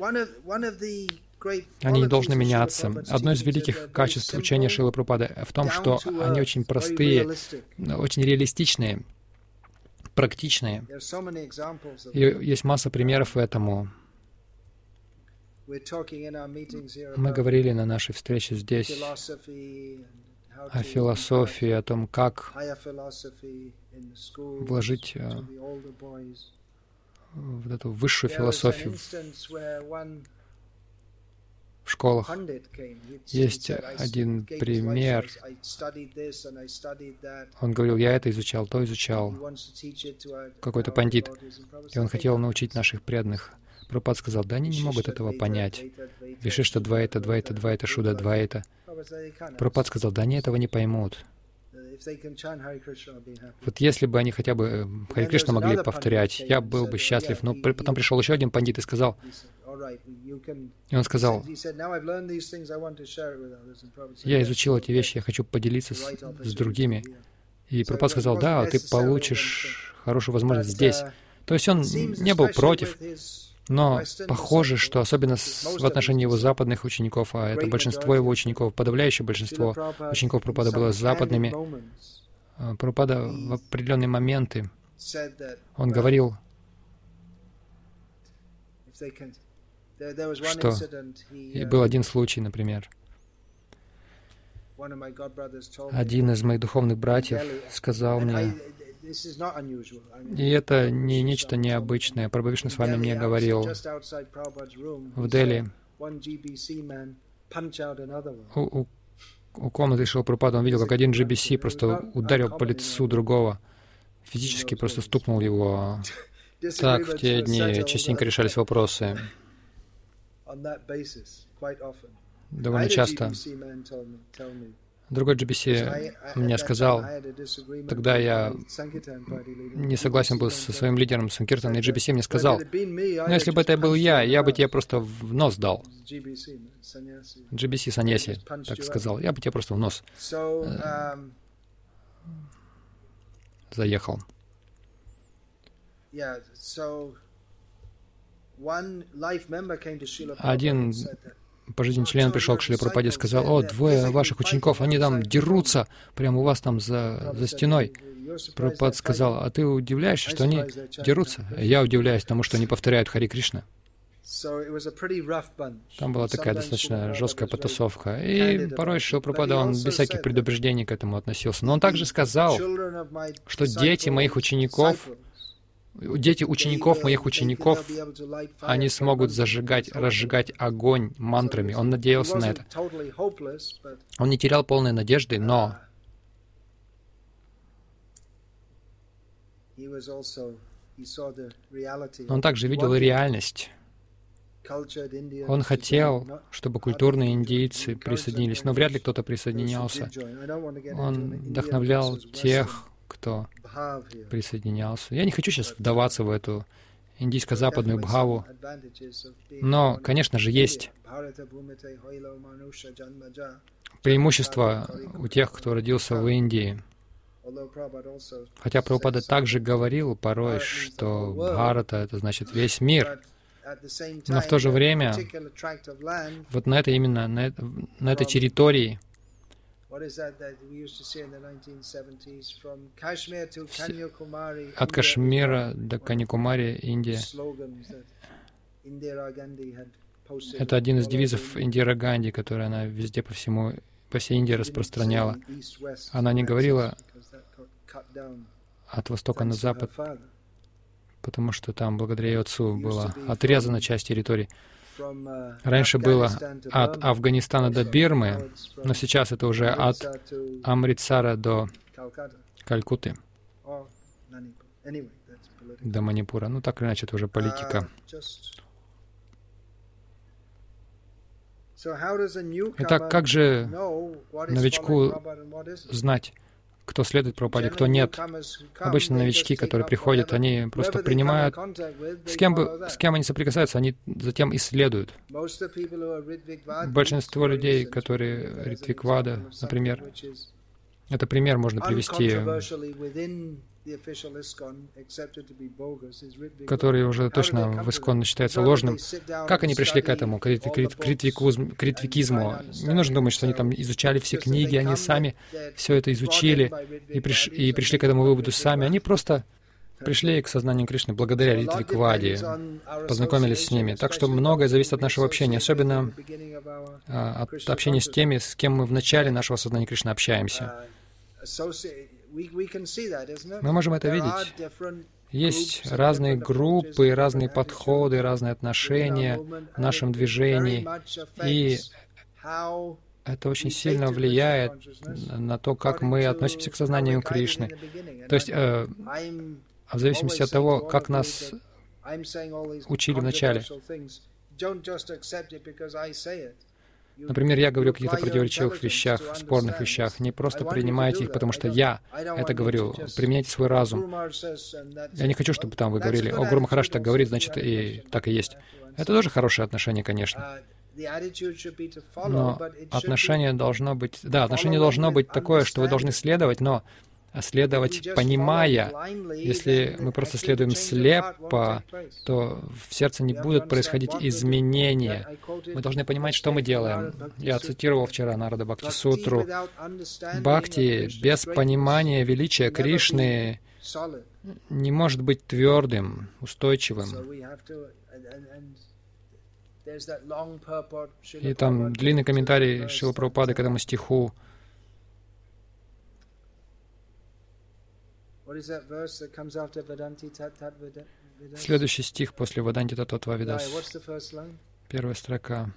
Они не должны меняться. Одно из великих качеств учения Шилы Прупады в том, что они очень простые, очень реалистичные, практичные. И есть масса примеров этому. Мы говорили на нашей встрече здесь о философии, о том, как вложить э, в эту высшую философию в школах. Есть один пример. Он говорил, я это изучал, то изучал. Какой-то пандит. И он хотел научить наших преданных. Пропад сказал, да они не могут этого понять. Вишишта два это, два это, два это, Шуда два это. Пропад сказал, да они этого не поймут. Вот если бы они хотя бы э, Хари Кришна могли повторять, я был бы счастлив. Но потом пришел еще один пандит и сказал, и он сказал, я изучил эти вещи, я хочу поделиться с, с другими. И Прабхупад сказал, да, ты получишь хорошую возможность здесь. Uh, То есть он не был против, но похоже, что особенно в отношении его западных учеников, а это большинство его учеников, подавляющее большинство учеников Прабхупада было западными, а, Прабхупада в определенные моменты, он говорил, что? и был один случай, например. Один из моих духовных братьев сказал мне, и это не нечто необычное. Прабхавишна с вами мне говорил в Дели. У, у, у комнаты шел Пропада, он видел, как один GBC просто ударил по лицу другого, физически просто стукнул его. Так в те дни частенько решались вопросы довольно часто. Другой GBC мне сказал, тогда я не согласен был со своим лидером Санкиртаном, и GBC мне сказал, ну если бы это был я, я бы тебе просто в нос дал. GBC Саньяси так сказал, я бы тебе просто в нос um, заехал. Один пожизненный член пришел к Шри Прабхупаде и сказал, «О, двое ваших учеников, они там дерутся, прямо у вас там за, за стеной». Прабхупад сказал, «А ты удивляешься, что они дерутся?» Я удивляюсь тому, что они повторяют Хари Кришна. Там была такая достаточно жесткая потасовка. И порой Шил Прабхупада, он без всяких предупреждений к этому относился. Но он также сказал, что дети моих учеников дети учеников, моих учеников, они смогут зажигать, разжигать огонь мантрами. Он надеялся на это. Он не терял полной надежды, но он также видел реальность. Он хотел, чтобы культурные индийцы присоединились, но вряд ли кто-то присоединялся. Он вдохновлял тех, кто присоединялся. Я не хочу сейчас вдаваться в эту индийско-западную бхаву, но, конечно же, есть преимущество у тех, кто родился в Индии. Хотя Прабхупада также говорил порой, что Бхарата — это значит весь мир. Но в то же время, вот на этой именно, на, на этой территории, от Кашмира до Каньякумари, Индия, это один из девизов Индира Ганди, который она везде по всему, по всей Индии распространяла. Она не говорила от востока на запад, потому что там, благодаря ее отцу, была отрезана часть территории. Раньше было от Афганистана до Бирмы, но сейчас это уже от Амритсара до Калькутты, до Манипура. Ну, так или иначе, это уже политика. Итак, как же новичку знать, кто следует Прабхупаде, кто нет. Обычно новички, которые приходят, они просто принимают, с кем, бы, с кем они соприкасаются, они затем исследуют. Большинство людей, которые Ритвиквада, например, это пример можно привести который уже точно в Искон считается ложным. Как они пришли к этому, к критвикизму? Не нужно думать, что они там изучали все книги, они сами все это изучили и, приш, и пришли к этому выводу сами. Они просто пришли к сознанию Кришны благодаря Ритвикваде, познакомились с ними. Так что многое зависит от нашего общения, особенно а, от общения с теми, с кем мы в начале нашего сознания Кришны общаемся. Мы можем это видеть. Есть разные группы, разные подходы, разные отношения в нашем движении, и это очень сильно влияет на то, как мы относимся к сознанию Кришны. То есть, э, в зависимости от того, как нас учили вначале. Например, я говорю о каких-то противоречивых вещах, спорных вещах. Не просто принимайте их, потому что я это говорю. Применяйте свой разум. Я не хочу, чтобы там вы говорили, о, Гуру Махараш так говорит, значит, и так и есть. Это тоже хорошее отношение, конечно. Но отношение должно быть... Да, отношение должно быть такое, что вы должны следовать, но следовать, понимая. Если мы просто следуем слепо, то в сердце не будут происходить изменения. Мы должны понимать, что мы делаем. Я цитировал вчера Нарада Бхакти Сутру. Бхакти без понимания величия Кришны не может быть твердым, устойчивым. И там длинный комментарий Шила Прабхупады к этому стиху. Следующий стих после Ваданти Татотва Видас. Первая строка.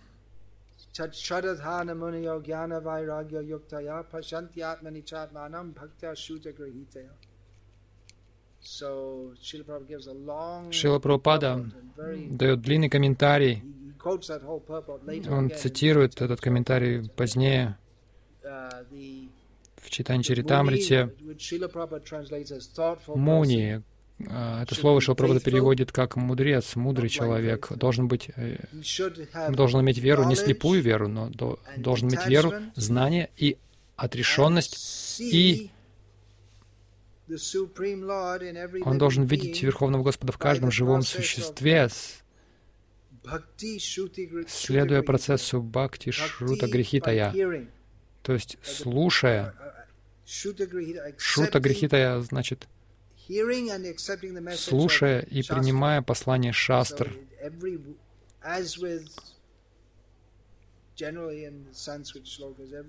Шила Прабхупада дает длинный комментарий. Он цитирует этот комментарий позднее uh, в Читане Чаритамрите Муни, а, это слово Шилпрабхада переводит как «мудрец», «мудрый человек». Должен быть, э, должен иметь веру, не слепую веру, но должен иметь веру, знание и отрешенность, и он должен видеть Верховного Господа в каждом живом существе, следуя процессу бхакти шрута грехитая, то есть слушая Шута Грихитая значит слушая и принимая послание шастр.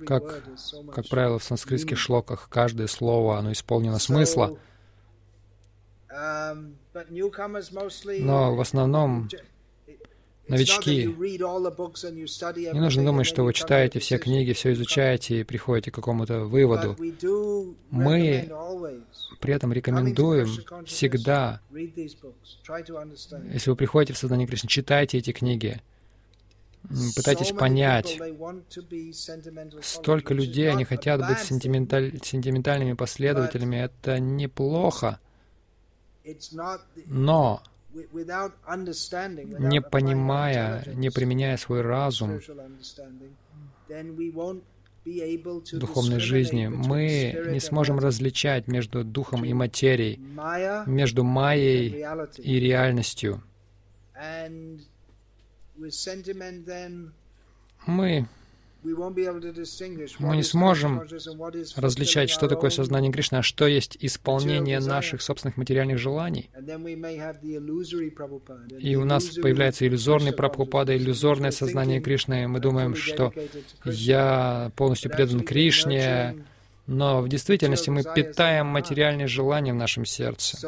Как, как правило, в санскритских шлоках каждое слово, оно исполнено смысла. Um, Но в основном новички, не нужно думать, что вы читаете все книги, все изучаете и приходите к какому-то выводу. Мы при этом рекомендуем всегда, если вы приходите в сознание Кришны, читайте эти книги, пытайтесь понять, столько людей, они хотят быть сентименталь, сентиментальными последователями, это неплохо, но не понимая, не применяя свой разум, духовной жизни, мы не сможем различать между духом и материей, между майей и реальностью. Мы мы не сможем различать, что такое сознание Кришны, а что есть исполнение наших собственных материальных желаний. И у нас появляется иллюзорный Прабхупада, иллюзорное сознание Кришны. Мы думаем, что я полностью предан Кришне, но в действительности мы питаем материальные желания в нашем сердце.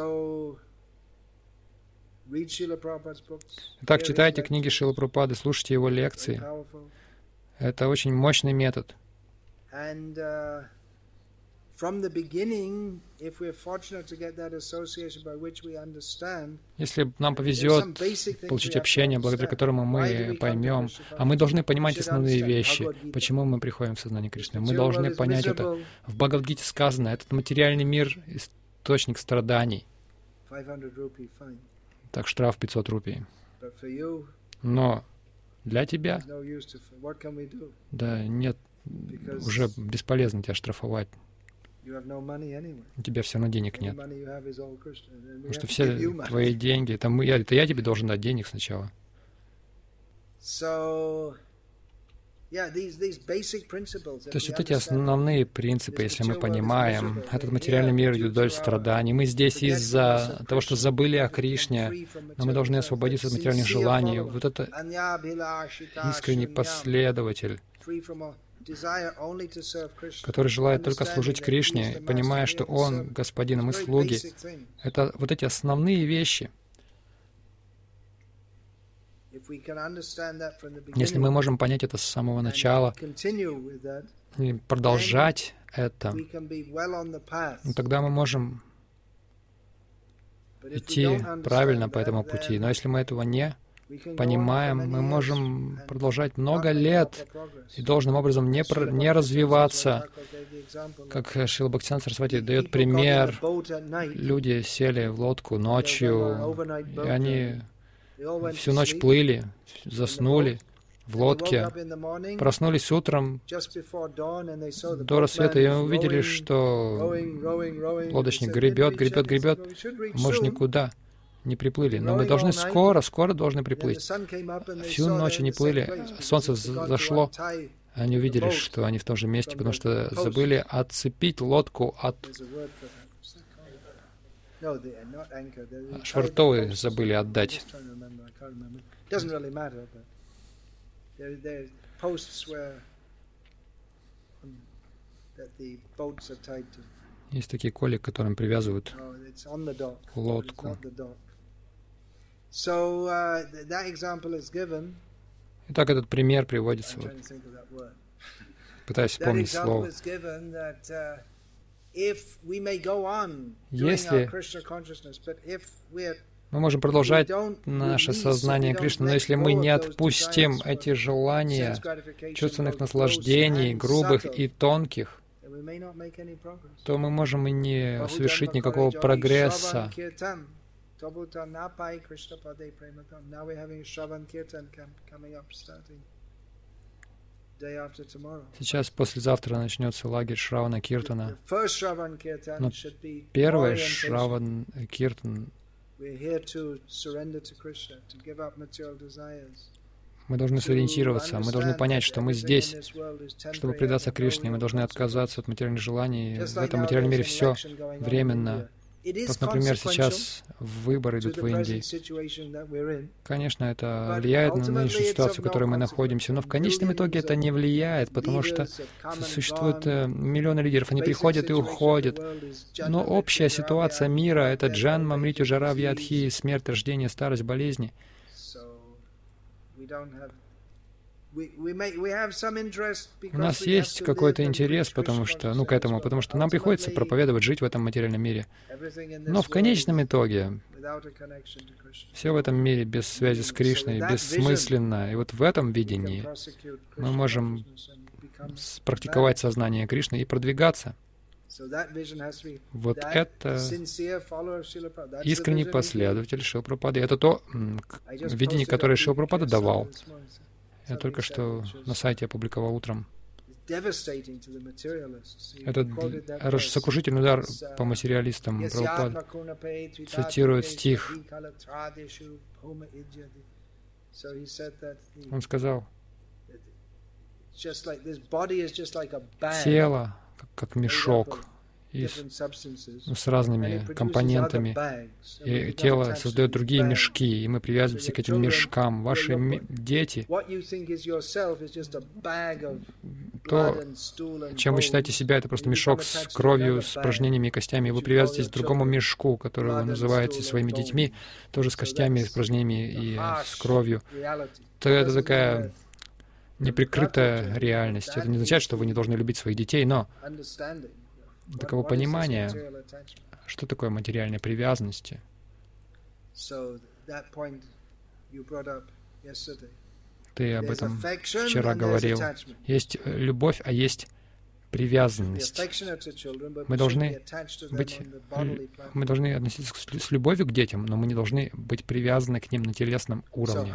Итак, читайте книги Шила Прабхупады, слушайте его лекции. Это очень мощный метод. Uh, Если нам повезет получить общение, благодаря которому мы поймем, а мы должны понимать основные вещи, почему мы приходим в сознание Кришны. Мы должны понять это. В Бхагавадгите сказано, этот материальный мир — источник страданий. Так штраф 500 рупий. Но для тебя. Да, нет, уже бесполезно тебя штрафовать. У тебя все равно денег нет. Потому что все твои деньги, это, мы, это я тебе должен дать денег сначала. То есть вот эти основные принципы, если мы понимаем, этот материальный мир идет вдоль страданий. Мы здесь из-за того, что забыли о Кришне, но мы должны освободиться от материальных желаний. Вот это искренний последователь, который желает только служить Кришне, понимая, что Он Господин, а мы слуги. Это вот эти основные вещи — если мы можем понять это с самого начала и продолжать это, ну, тогда мы можем идти правильно по этому пути. Но если мы этого не понимаем, мы можем продолжать много лет и должным образом не, про, не развиваться. Как Шила Бхактисан Сарасвати дает пример, люди сели в лодку ночью, и они всю ночь плыли, заснули в лодке, проснулись утром до рассвета и увидели, что лодочник гребет, гребет, гребет, может никуда не приплыли. Но мы должны скоро, скоро должны приплыть. Всю ночь они плыли, солнце зашло, они увидели, что они в том же месте, потому что забыли отцепить лодку от Швартовы забыли отдать. Есть такие коли, к которым привязывают лодку. Итак, этот пример приводится. Вот. Пытаюсь вспомнить слово. Если мы можем продолжать наше сознание Кришны, но если мы не отпустим эти желания чувственных наслаждений, грубых и тонких, то мы можем и не совершить никакого прогресса. Сейчас послезавтра начнется лагерь Шравана Киртана. Но первый Шраван Киртан мы должны сориентироваться, мы должны понять, что мы здесь, чтобы предаться Кришне, мы должны отказаться от материальных желаний. В этом материальном мире все временно. Вот, например, сейчас выборы идут в Индии. Конечно, это влияет на нынешнюю ситуацию, в которой мы находимся, но в конечном итоге это не влияет, потому что существуют э, миллионы лидеров, они приходят и уходят. Но общая ситуация мира — это джанма, мритю, жара, вьядхи, смерть, рождение, старость, болезни. У нас есть какой-то интерес, потому что, ну, к этому, потому что нам приходится проповедовать, жить в этом материальном мире. Но в конечном итоге все в этом мире без связи с Кришной, бессмысленно. И вот в этом видении мы можем практиковать сознание Кришны и продвигаться. Вот это искренний последователь Шилпрапады. Это то видение, которое Шилпрапада давал. Я только что на сайте опубликовал утром. Это сокрушительный удар по материалистам. Прабхупад цитирует стих. Он сказал, тело как мешок, и с, с разными компонентами. И тело создает другие мешки, и мы привязываемся к этим мешкам. Ваши дети, то, чем вы считаете себя, это просто мешок с кровью, с упражнениями и костями. И вы привязываетесь к другому мешку, который вы называете своими детьми, тоже с костями, с упражнениями и с кровью. То это такая неприкрытая реальность. Это не означает, что вы не должны любить своих детей, но таково понимание, что такое материальная привязанность. Ты об этом вчера говорил. Есть э, любовь, а есть привязанность. Мы должны быть, мы должны относиться с любовью к детям, но мы не должны быть привязаны к ним на телесном уровне.